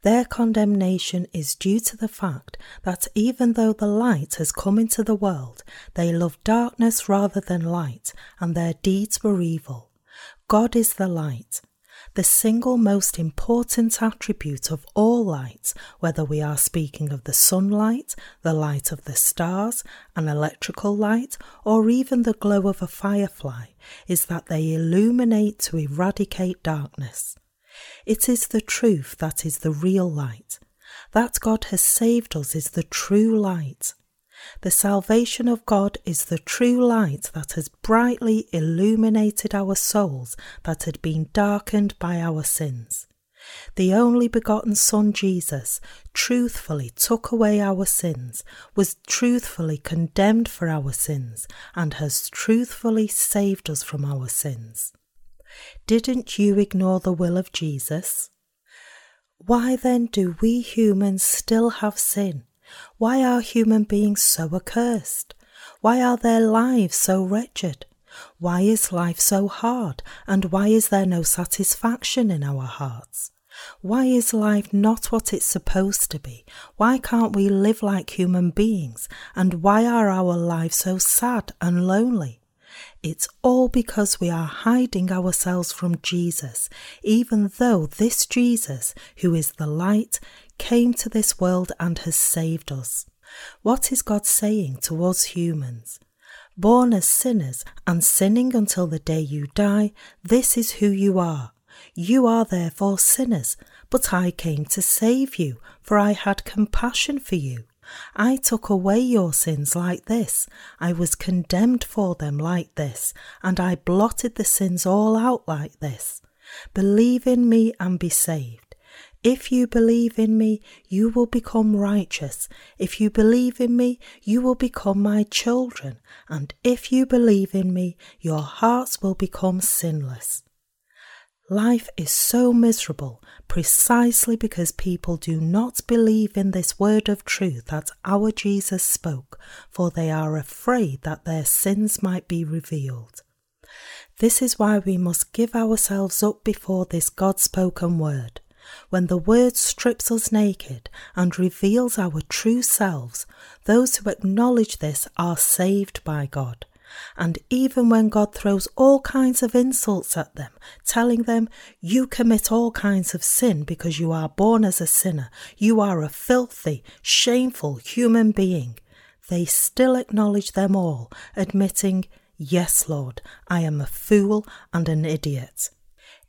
their condemnation is due to the fact that even though the light has come into the world, they love darkness rather than light, and their deeds were evil. God is the light. The single most important attribute of all lights, whether we are speaking of the sunlight, the light of the stars, an electrical light, or even the glow of a firefly, is that they illuminate to eradicate darkness. It is the truth that is the real light. That God has saved us is the true light. The salvation of God is the true light that has brightly illuminated our souls that had been darkened by our sins. The only begotten Son Jesus truthfully took away our sins, was truthfully condemned for our sins, and has truthfully saved us from our sins. Didn't you ignore the will of Jesus? Why then do we humans still have sin? Why are human beings so accursed? Why are their lives so wretched? Why is life so hard? And why is there no satisfaction in our hearts? Why is life not what it's supposed to be? Why can't we live like human beings? And why are our lives so sad and lonely? It's all because we are hiding ourselves from Jesus, even though this Jesus, who is the light, came to this world and has saved us. What is God saying to us humans? Born as sinners and sinning until the day you die, this is who you are. You are therefore sinners, but I came to save you, for I had compassion for you. I took away your sins like this. I was condemned for them like this, and I blotted the sins all out like this. Believe in me and be saved. If you believe in me, you will become righteous. If you believe in me, you will become my children. And if you believe in me, your hearts will become sinless. Life is so miserable precisely because people do not believe in this word of truth that our Jesus spoke, for they are afraid that their sins might be revealed. This is why we must give ourselves up before this God spoken word. When the word strips us naked and reveals our true selves, those who acknowledge this are saved by God. And even when God throws all kinds of insults at them, telling them, You commit all kinds of sin because you are born as a sinner, you are a filthy, shameful human being, they still acknowledge them all, admitting, Yes, Lord, I am a fool and an idiot.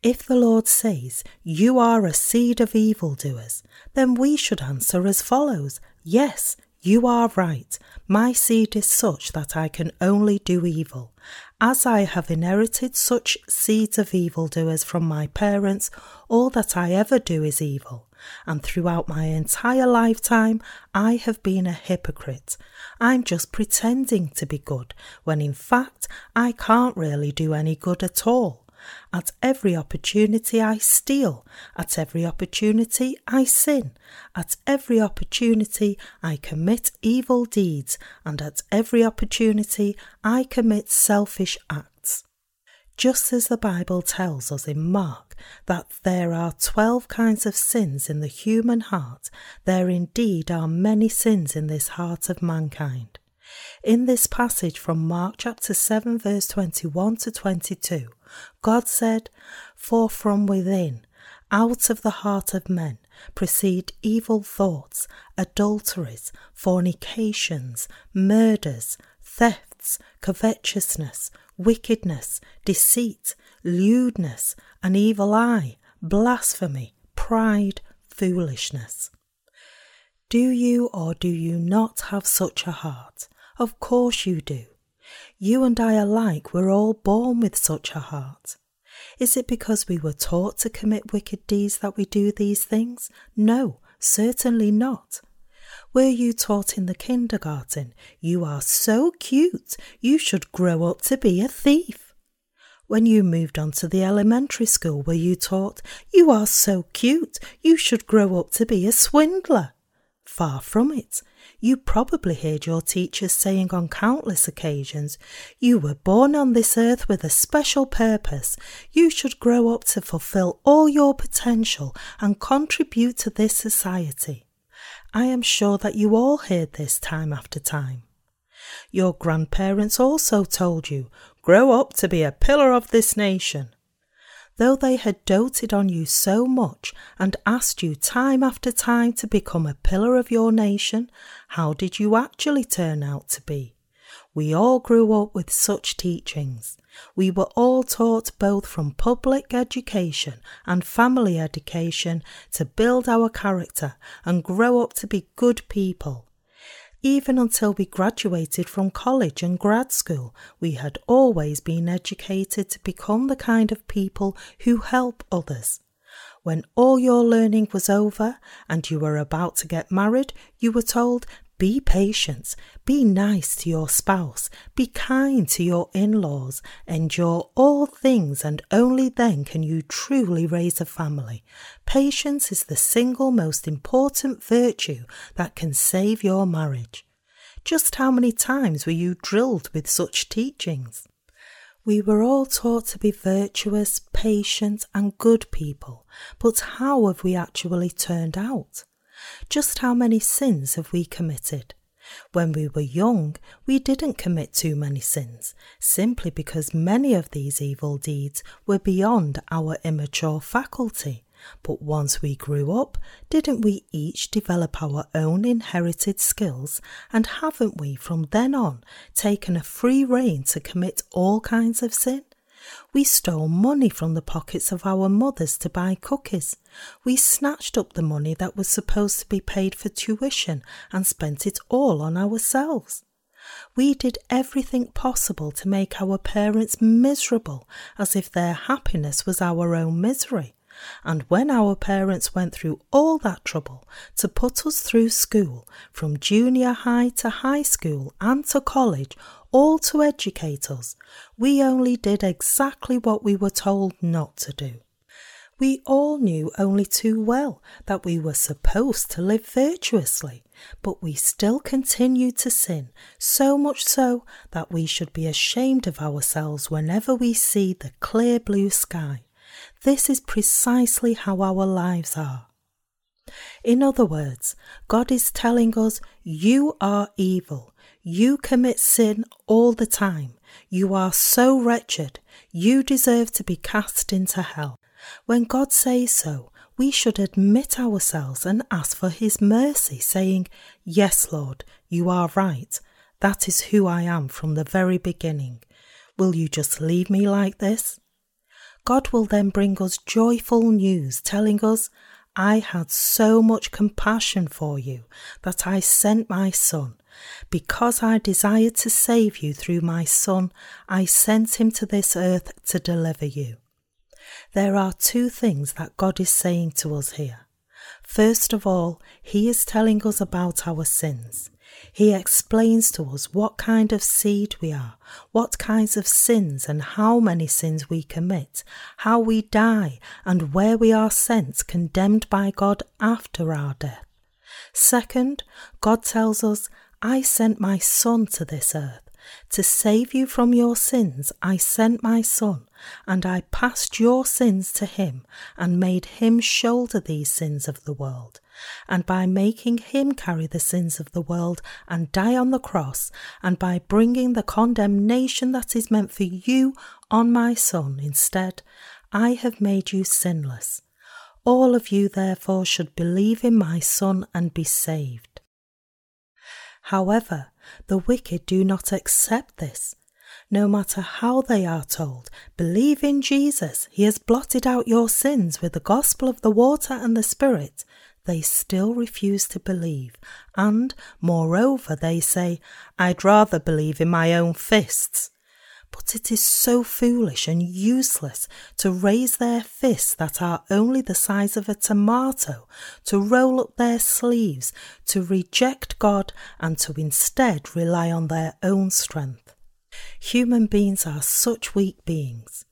If the Lord says, You are a seed of evildoers, then we should answer as follows Yes, you are right. My seed is such that I can only do evil. As I have inherited such seeds of evildoers from my parents, all that I ever do is evil. And throughout my entire lifetime, I have been a hypocrite. I'm just pretending to be good, when in fact, I can't really do any good at all. At every opportunity I steal. At every opportunity I sin. At every opportunity I commit evil deeds. And at every opportunity I commit selfish acts. Just as the Bible tells us in Mark that there are 12 kinds of sins in the human heart, there indeed are many sins in this heart of mankind. In this passage from Mark chapter 7, verse 21 to 22, God said, For from within, out of the heart of men, proceed evil thoughts, adulteries, fornications, murders, thefts, covetousness, wickedness, deceit, lewdness, an evil eye, blasphemy, pride, foolishness. Do you or do you not have such a heart? Of course you do. You and I alike were all born with such a heart. Is it because we were taught to commit wicked deeds that we do these things? No, certainly not. Were you taught in the kindergarten, you are so cute, you should grow up to be a thief? When you moved on to the elementary school, were you taught, you are so cute, you should grow up to be a swindler? Far from it. You probably heard your teachers saying on countless occasions, You were born on this earth with a special purpose. You should grow up to fulfill all your potential and contribute to this society. I am sure that you all heard this time after time. Your grandparents also told you, Grow up to be a pillar of this nation though they had doted on you so much and asked you time after time to become a pillar of your nation, how did you actually turn out to be? We all grew up with such teachings. We were all taught both from public education and family education to build our character and grow up to be good people. Even until we graduated from college and grad school, we had always been educated to become the kind of people who help others. When all your learning was over and you were about to get married, you were told, be patient, be nice to your spouse, be kind to your in laws, endure all things, and only then can you truly raise a family. Patience is the single most important virtue that can save your marriage. Just how many times were you drilled with such teachings? We were all taught to be virtuous, patient, and good people, but how have we actually turned out? Just how many sins have we committed? When we were young, we didn't commit too many sins, simply because many of these evil deeds were beyond our immature faculty. But once we grew up, didn't we each develop our own inherited skills? And haven't we from then on taken a free rein to commit all kinds of sin? We stole money from the pockets of our mothers to buy cookies. We snatched up the money that was supposed to be paid for tuition and spent it all on ourselves. We did everything possible to make our parents miserable as if their happiness was our own misery. And when our parents went through all that trouble to put us through school, from junior high to high school and to college, all to educate us, we only did exactly what we were told not to do. We all knew only too well that we were supposed to live virtuously, but we still continued to sin, so much so that we should be ashamed of ourselves whenever we see the clear blue sky. This is precisely how our lives are. In other words, God is telling us, You are evil. You commit sin all the time. You are so wretched. You deserve to be cast into hell. When God says so, we should admit ourselves and ask for His mercy, saying, Yes, Lord, you are right. That is who I am from the very beginning. Will you just leave me like this? God will then bring us joyful news telling us, I had so much compassion for you that I sent my Son. Because I desired to save you through my Son, I sent him to this earth to deliver you. There are two things that God is saying to us here. First of all, He is telling us about our sins. He explains to us what kind of seed we are, what kinds of sins and how many sins we commit, how we die, and where we are sent condemned by God after our death. Second, God tells us, I sent my Son to this earth. To save you from your sins, I sent my Son, and I passed your sins to him, and made him shoulder these sins of the world. And by making him carry the sins of the world and die on the cross, and by bringing the condemnation that is meant for you on my Son instead, I have made you sinless. All of you, therefore, should believe in my Son and be saved. However, the wicked do not accept this. No matter how they are told, believe in Jesus, He has blotted out your sins with the gospel of the water and the Spirit, they still refuse to believe, and, moreover, they say, I'd rather believe in my own fists. But it is so foolish and useless to raise their fists that are only the size of a tomato, to roll up their sleeves, to reject God, and to instead rely on their own strength. Human beings are such weak beings.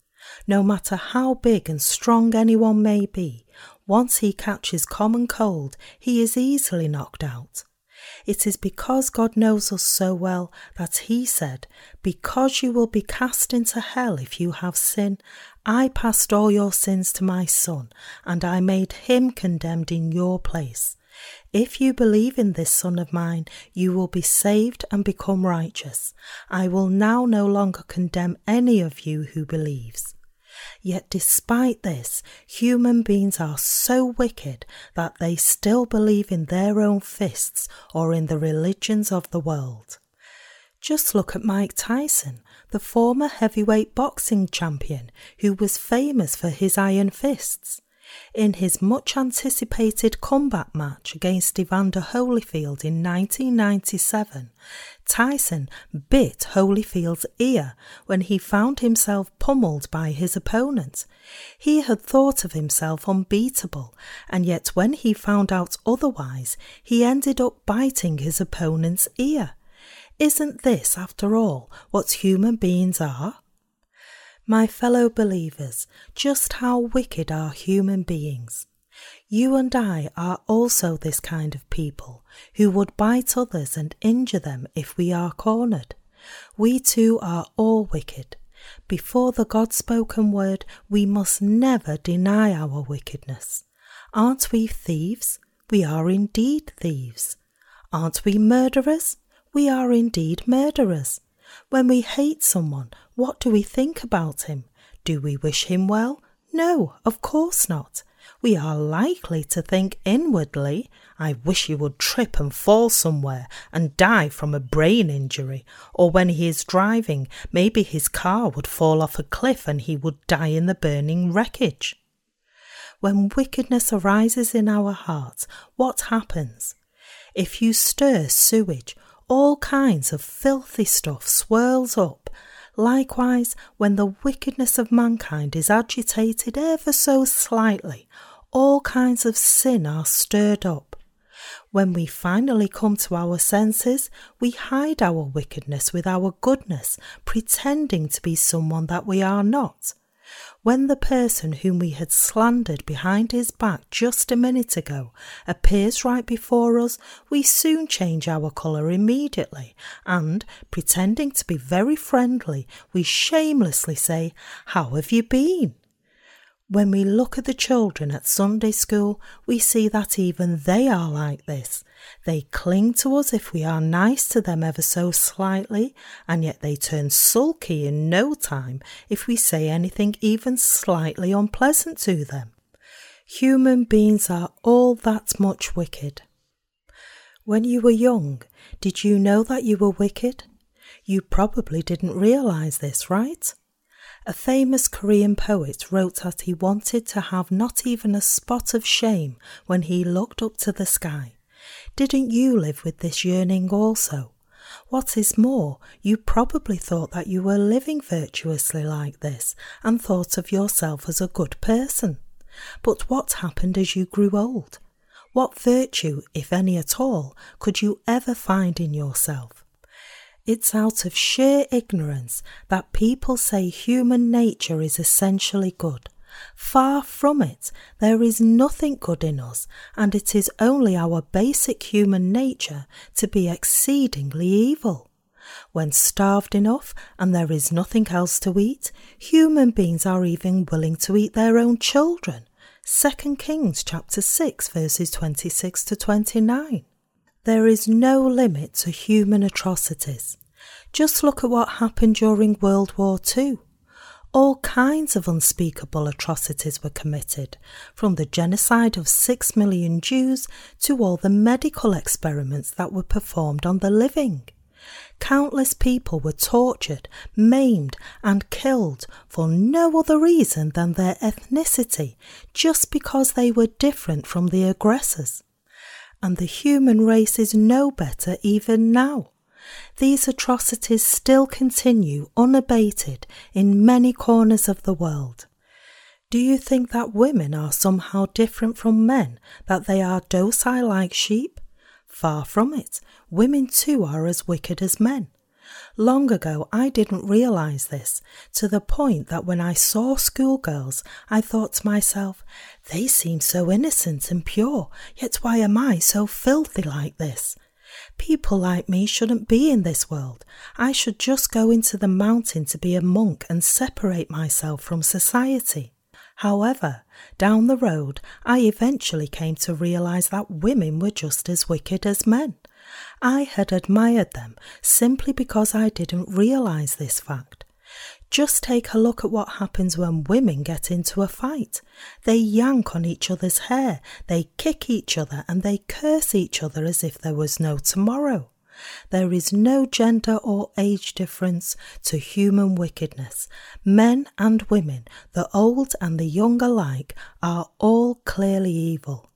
No matter how big and strong anyone may be, once he catches common cold, he is easily knocked out. It is because God knows us so well that He said, Because you will be cast into hell if you have sin, I passed all your sins to my Son, and I made him condemned in your place. If you believe in this Son of mine, you will be saved and become righteous. I will now no longer condemn any of you who believes. Yet, despite this, human beings are so wicked that they still believe in their own fists or in the religions of the world. Just look at Mike Tyson, the former heavyweight boxing champion who was famous for his iron fists. In his much anticipated combat match against Evander Holyfield in 1997, Tyson bit Holyfield's ear when he found himself pummeled by his opponent. He had thought of himself unbeatable, and yet when he found out otherwise, he ended up biting his opponent's ear. Isn't this, after all, what human beings are? My fellow believers, just how wicked are human beings? You and I are also this kind of people who would bite others and injure them if we are cornered. We too are all wicked. Before the God spoken word, we must never deny our wickedness. Aren't we thieves? We are indeed thieves. Aren't we murderers? We are indeed murderers. When we hate someone, what do we think about him? Do we wish him well? No, of course not. We are likely to think inwardly, I wish he would trip and fall somewhere and die from a brain injury, or when he is driving, maybe his car would fall off a cliff and he would die in the burning wreckage. When wickedness arises in our hearts, what happens? If you stir sewage all kinds of filthy stuff swirls up. Likewise, when the wickedness of mankind is agitated ever so slightly, all kinds of sin are stirred up. When we finally come to our senses, we hide our wickedness with our goodness, pretending to be someone that we are not. When the person whom we had slandered behind his back just a minute ago appears right before us, we soon change our colour immediately, and, pretending to be very friendly, we shamelessly say, How have you been? When we look at the children at Sunday school, we see that even they are like this. They cling to us if we are nice to them ever so slightly, and yet they turn sulky in no time if we say anything even slightly unpleasant to them. Human beings are all that much wicked. When you were young, did you know that you were wicked? You probably didn't realize this, right? A famous Korean poet wrote that he wanted to have not even a spot of shame when he looked up to the sky. Didn't you live with this yearning also? What is more, you probably thought that you were living virtuously like this and thought of yourself as a good person. But what happened as you grew old? What virtue, if any at all, could you ever find in yourself? It's out of sheer ignorance that people say human nature is essentially good. Far from it, there is nothing good in us, and it is only our basic human nature to be exceedingly evil. When starved enough and there is nothing else to eat, human beings are even willing to eat their own children. 2 Kings chapter 6 verses 26 to 29. There is no limit to human atrocities. Just look at what happened during World War II. All kinds of unspeakable atrocities were committed, from the genocide of six million Jews to all the medical experiments that were performed on the living. Countless people were tortured, maimed, and killed for no other reason than their ethnicity, just because they were different from the aggressors. And the human race is no better even now. These atrocities still continue unabated in many corners of the world. Do you think that women are somehow different from men, that they are docile like sheep? Far from it. Women too are as wicked as men. Long ago, I didn't realize this, to the point that when I saw schoolgirls, I thought to myself, they seem so innocent and pure, yet why am I so filthy like this? People like me shouldn't be in this world. I should just go into the mountain to be a monk and separate myself from society. However, down the road, I eventually came to realize that women were just as wicked as men. I had admired them simply because I didn't realize this fact. Just take a look at what happens when women get into a fight. They yank on each other's hair, they kick each other, and they curse each other as if there was no tomorrow. There is no gender or age difference to human wickedness. Men and women, the old and the young alike, are all clearly evil.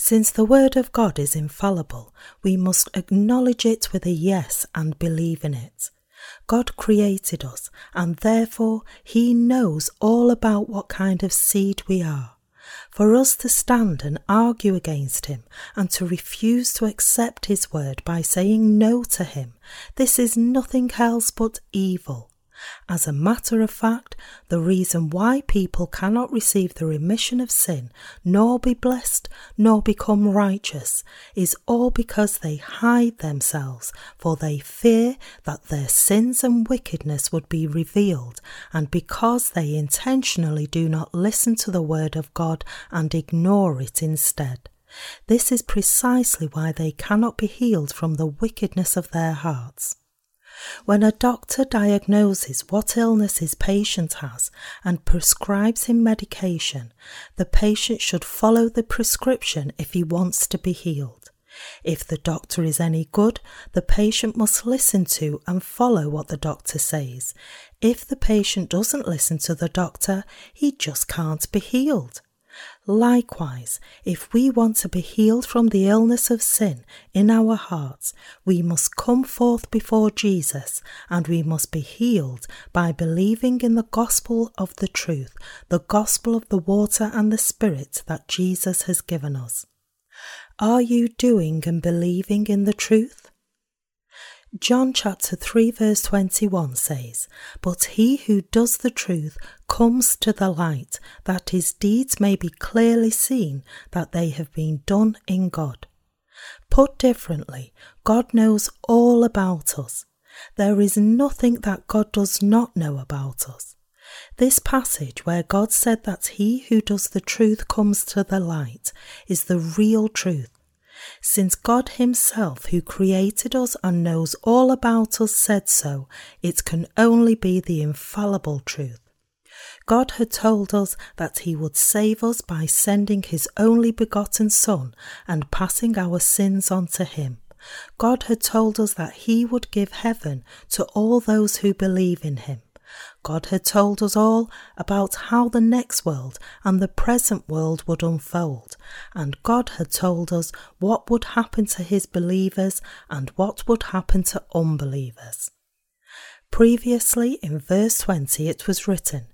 Since the Word of God is infallible, we must acknowledge it with a yes and believe in it. God created us, and therefore He knows all about what kind of seed we are. For us to stand and argue against Him and to refuse to accept His word by saying no to Him, this is nothing else but evil. As a matter of fact, the reason why people cannot receive the remission of sin, nor be blessed, nor become righteous, is all because they hide themselves, for they fear that their sins and wickedness would be revealed, and because they intentionally do not listen to the word of God and ignore it instead. This is precisely why they cannot be healed from the wickedness of their hearts. When a doctor diagnoses what illness his patient has and prescribes him medication, the patient should follow the prescription if he wants to be healed. If the doctor is any good, the patient must listen to and follow what the doctor says. If the patient doesn't listen to the doctor, he just can't be healed. Likewise, if we want to be healed from the illness of sin in our hearts, we must come forth before Jesus and we must be healed by believing in the gospel of the truth, the gospel of the water and the spirit that Jesus has given us. Are you doing and believing in the truth? John chapter 3 verse 21 says, But he who does the truth comes to the light, that his deeds may be clearly seen that they have been done in God. Put differently, God knows all about us. There is nothing that God does not know about us. This passage, where God said that he who does the truth comes to the light, is the real truth since God Himself, who created us and knows all about us, said so, it can only be the infallible truth. God had told us that He would save us by sending His only begotten Son and passing our sins on to Him. God had told us that He would give heaven to all those who believe in Him. God had told us all about how the next world and the present world would unfold, and God had told us what would happen to his believers and what would happen to unbelievers. Previously, in verse 20, it was written,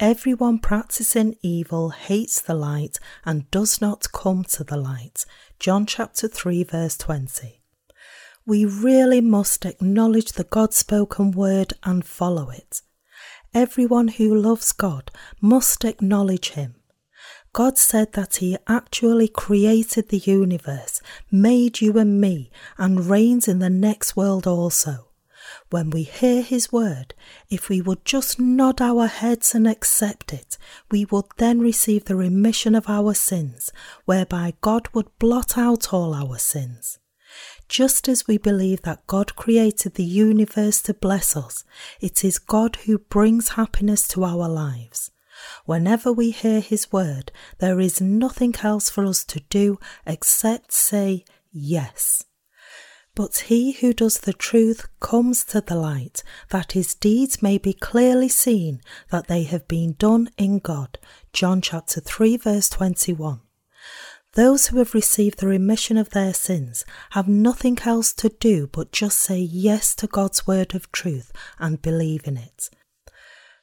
Everyone practicing evil hates the light and does not come to the light. John chapter 3 verse 20. We really must acknowledge the God spoken word and follow it. Everyone who loves God must acknowledge Him. God said that He actually created the universe, made you and me, and reigns in the next world also. When we hear His word, if we would just nod our heads and accept it, we would then receive the remission of our sins, whereby God would blot out all our sins. Just as we believe that God created the universe to bless us, it is God who brings happiness to our lives. Whenever we hear His word, there is nothing else for us to do except say yes. But he who does the truth comes to the light, that his deeds may be clearly seen that they have been done in God. John chapter 3 verse 21. Those who have received the remission of their sins have nothing else to do but just say yes to God's word of truth and believe in it.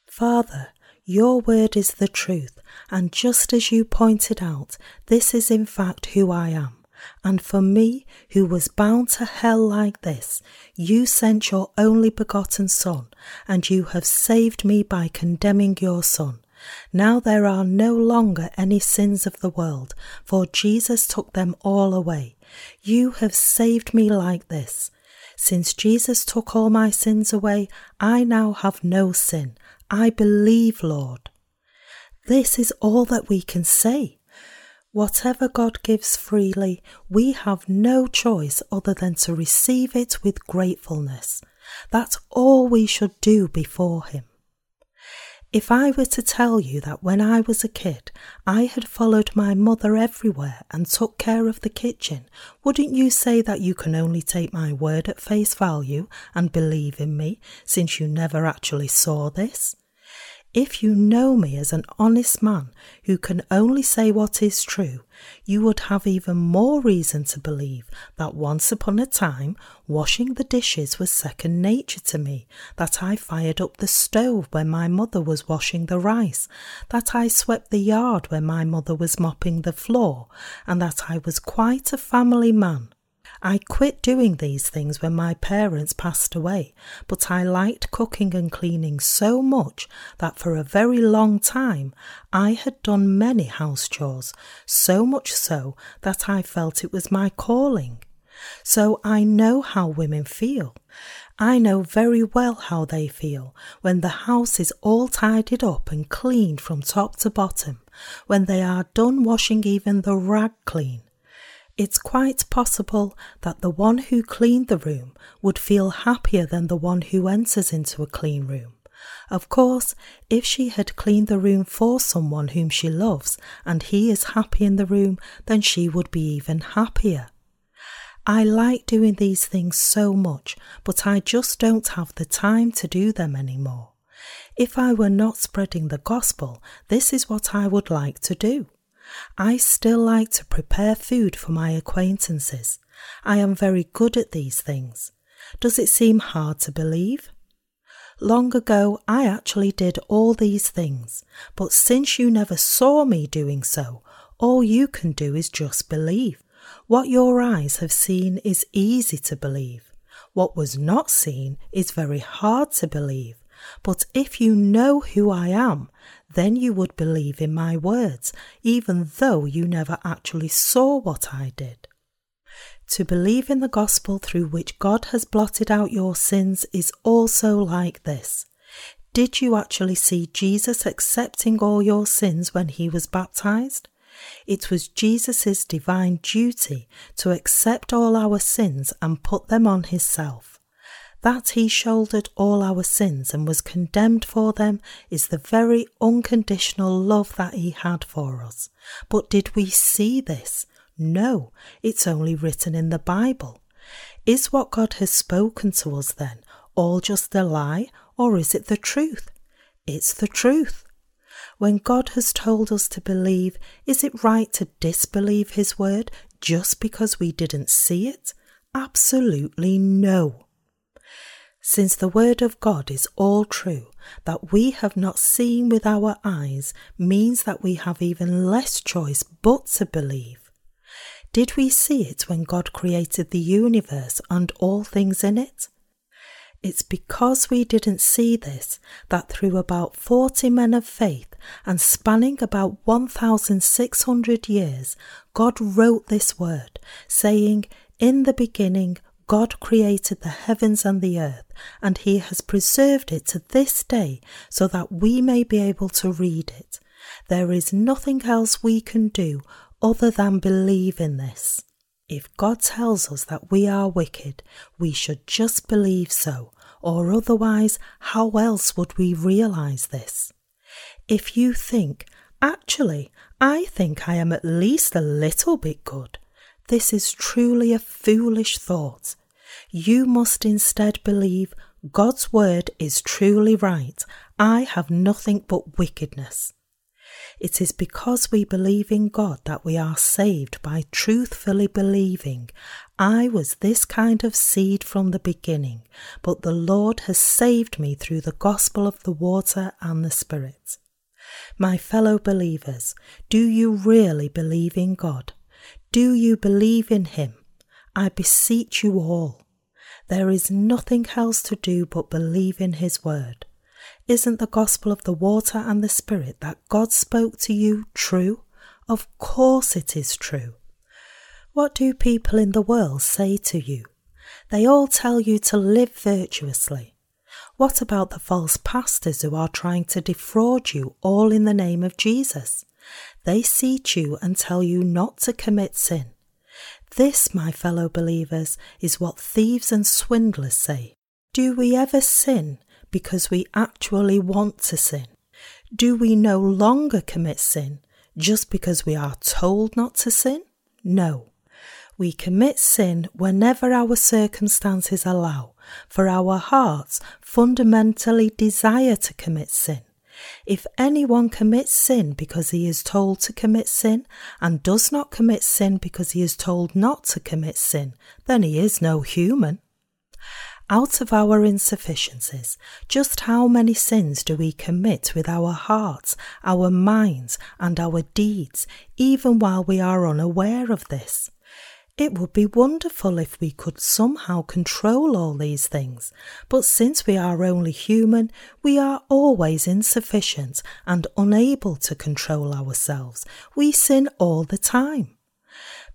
Father, your word is the truth, and just as you pointed out, this is in fact who I am. And for me, who was bound to hell like this, you sent your only begotten Son, and you have saved me by condemning your Son. Now there are no longer any sins of the world, for Jesus took them all away. You have saved me like this. Since Jesus took all my sins away, I now have no sin. I believe, Lord. This is all that we can say. Whatever God gives freely, we have no choice other than to receive it with gratefulness. That's all we should do before Him. If I were to tell you that when I was a kid I had followed my mother everywhere and took care of the kitchen, wouldn't you say that you can only take my word at face value and believe in me since you never actually saw this? If you know me as an honest man who can only say what is true, you would have even more reason to believe that once upon a time washing the dishes was second nature to me, that I fired up the stove when my mother was washing the rice, that I swept the yard when my mother was mopping the floor, and that I was quite a family man. I quit doing these things when my parents passed away, but I liked cooking and cleaning so much that for a very long time I had done many house chores, so much so that I felt it was my calling. So I know how women feel. I know very well how they feel when the house is all tidied up and cleaned from top to bottom, when they are done washing even the rag clean, it's quite possible that the one who cleaned the room would feel happier than the one who enters into a clean room. Of course, if she had cleaned the room for someone whom she loves and he is happy in the room, then she would be even happier. I like doing these things so much, but I just don't have the time to do them anymore. If I were not spreading the gospel, this is what I would like to do. I still like to prepare food for my acquaintances. I am very good at these things. Does it seem hard to believe? Long ago, I actually did all these things, but since you never saw me doing so, all you can do is just believe. What your eyes have seen is easy to believe. What was not seen is very hard to believe. But if you know who I am, then you would believe in my words, even though you never actually saw what I did. To believe in the gospel through which God has blotted out your sins is also like this. Did you actually see Jesus accepting all your sins when he was baptized? It was Jesus' divine duty to accept all our sins and put them on himself. That he shouldered all our sins and was condemned for them is the very unconditional love that he had for us. But did we see this? No, it's only written in the Bible. Is what God has spoken to us then all just a lie, or is it the truth? It's the truth. When God has told us to believe, is it right to disbelieve His word just because we didn't see it? Absolutely no. Since the Word of God is all true, that we have not seen with our eyes means that we have even less choice but to believe. Did we see it when God created the universe and all things in it? It's because we didn't see this that through about 40 men of faith and spanning about 1,600 years, God wrote this word, saying, In the beginning, God created the heavens and the earth, and He has preserved it to this day so that we may be able to read it. There is nothing else we can do other than believe in this. If God tells us that we are wicked, we should just believe so, or otherwise, how else would we realize this? If you think, actually, I think I am at least a little bit good, this is truly a foolish thought. You must instead believe God's word is truly right. I have nothing but wickedness. It is because we believe in God that we are saved by truthfully believing, I was this kind of seed from the beginning, but the Lord has saved me through the gospel of the water and the Spirit. My fellow believers, do you really believe in God? Do you believe in Him? I beseech you all. There is nothing else to do but believe in His word. Isn't the gospel of the water and the Spirit that God spoke to you true? Of course it is true. What do people in the world say to you? They all tell you to live virtuously. What about the false pastors who are trying to defraud you all in the name of Jesus? They seat you and tell you not to commit sin. This, my fellow believers, is what thieves and swindlers say. Do we ever sin because we actually want to sin? Do we no longer commit sin just because we are told not to sin? No. We commit sin whenever our circumstances allow, for our hearts fundamentally desire to commit sin. If anyone commits sin because he is told to commit sin, and does not commit sin because he is told not to commit sin, then he is no human out of our insufficiencies, just how many sins do we commit with our hearts, our minds, and our deeds, even while we are unaware of this? It would be wonderful if we could somehow control all these things, but since we are only human, we are always insufficient and unable to control ourselves. We sin all the time.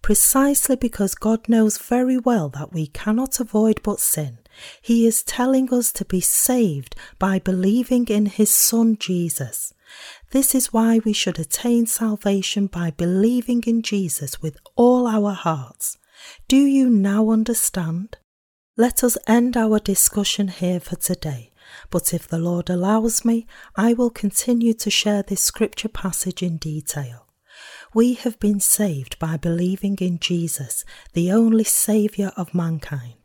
Precisely because God knows very well that we cannot avoid but sin, he is telling us to be saved by believing in His Son Jesus. This is why we should attain salvation by believing in Jesus with all our hearts. Do you now understand? Let us end our discussion here for today, but if the Lord allows me, I will continue to share this scripture passage in detail. We have been saved by believing in Jesus, the only Saviour of mankind.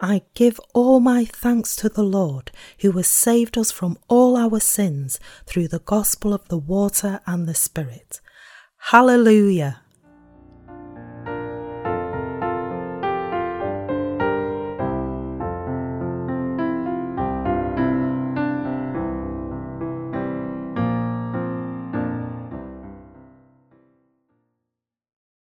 I give all my thanks to the Lord who has saved us from all our sins through the gospel of the water and the Spirit. Hallelujah!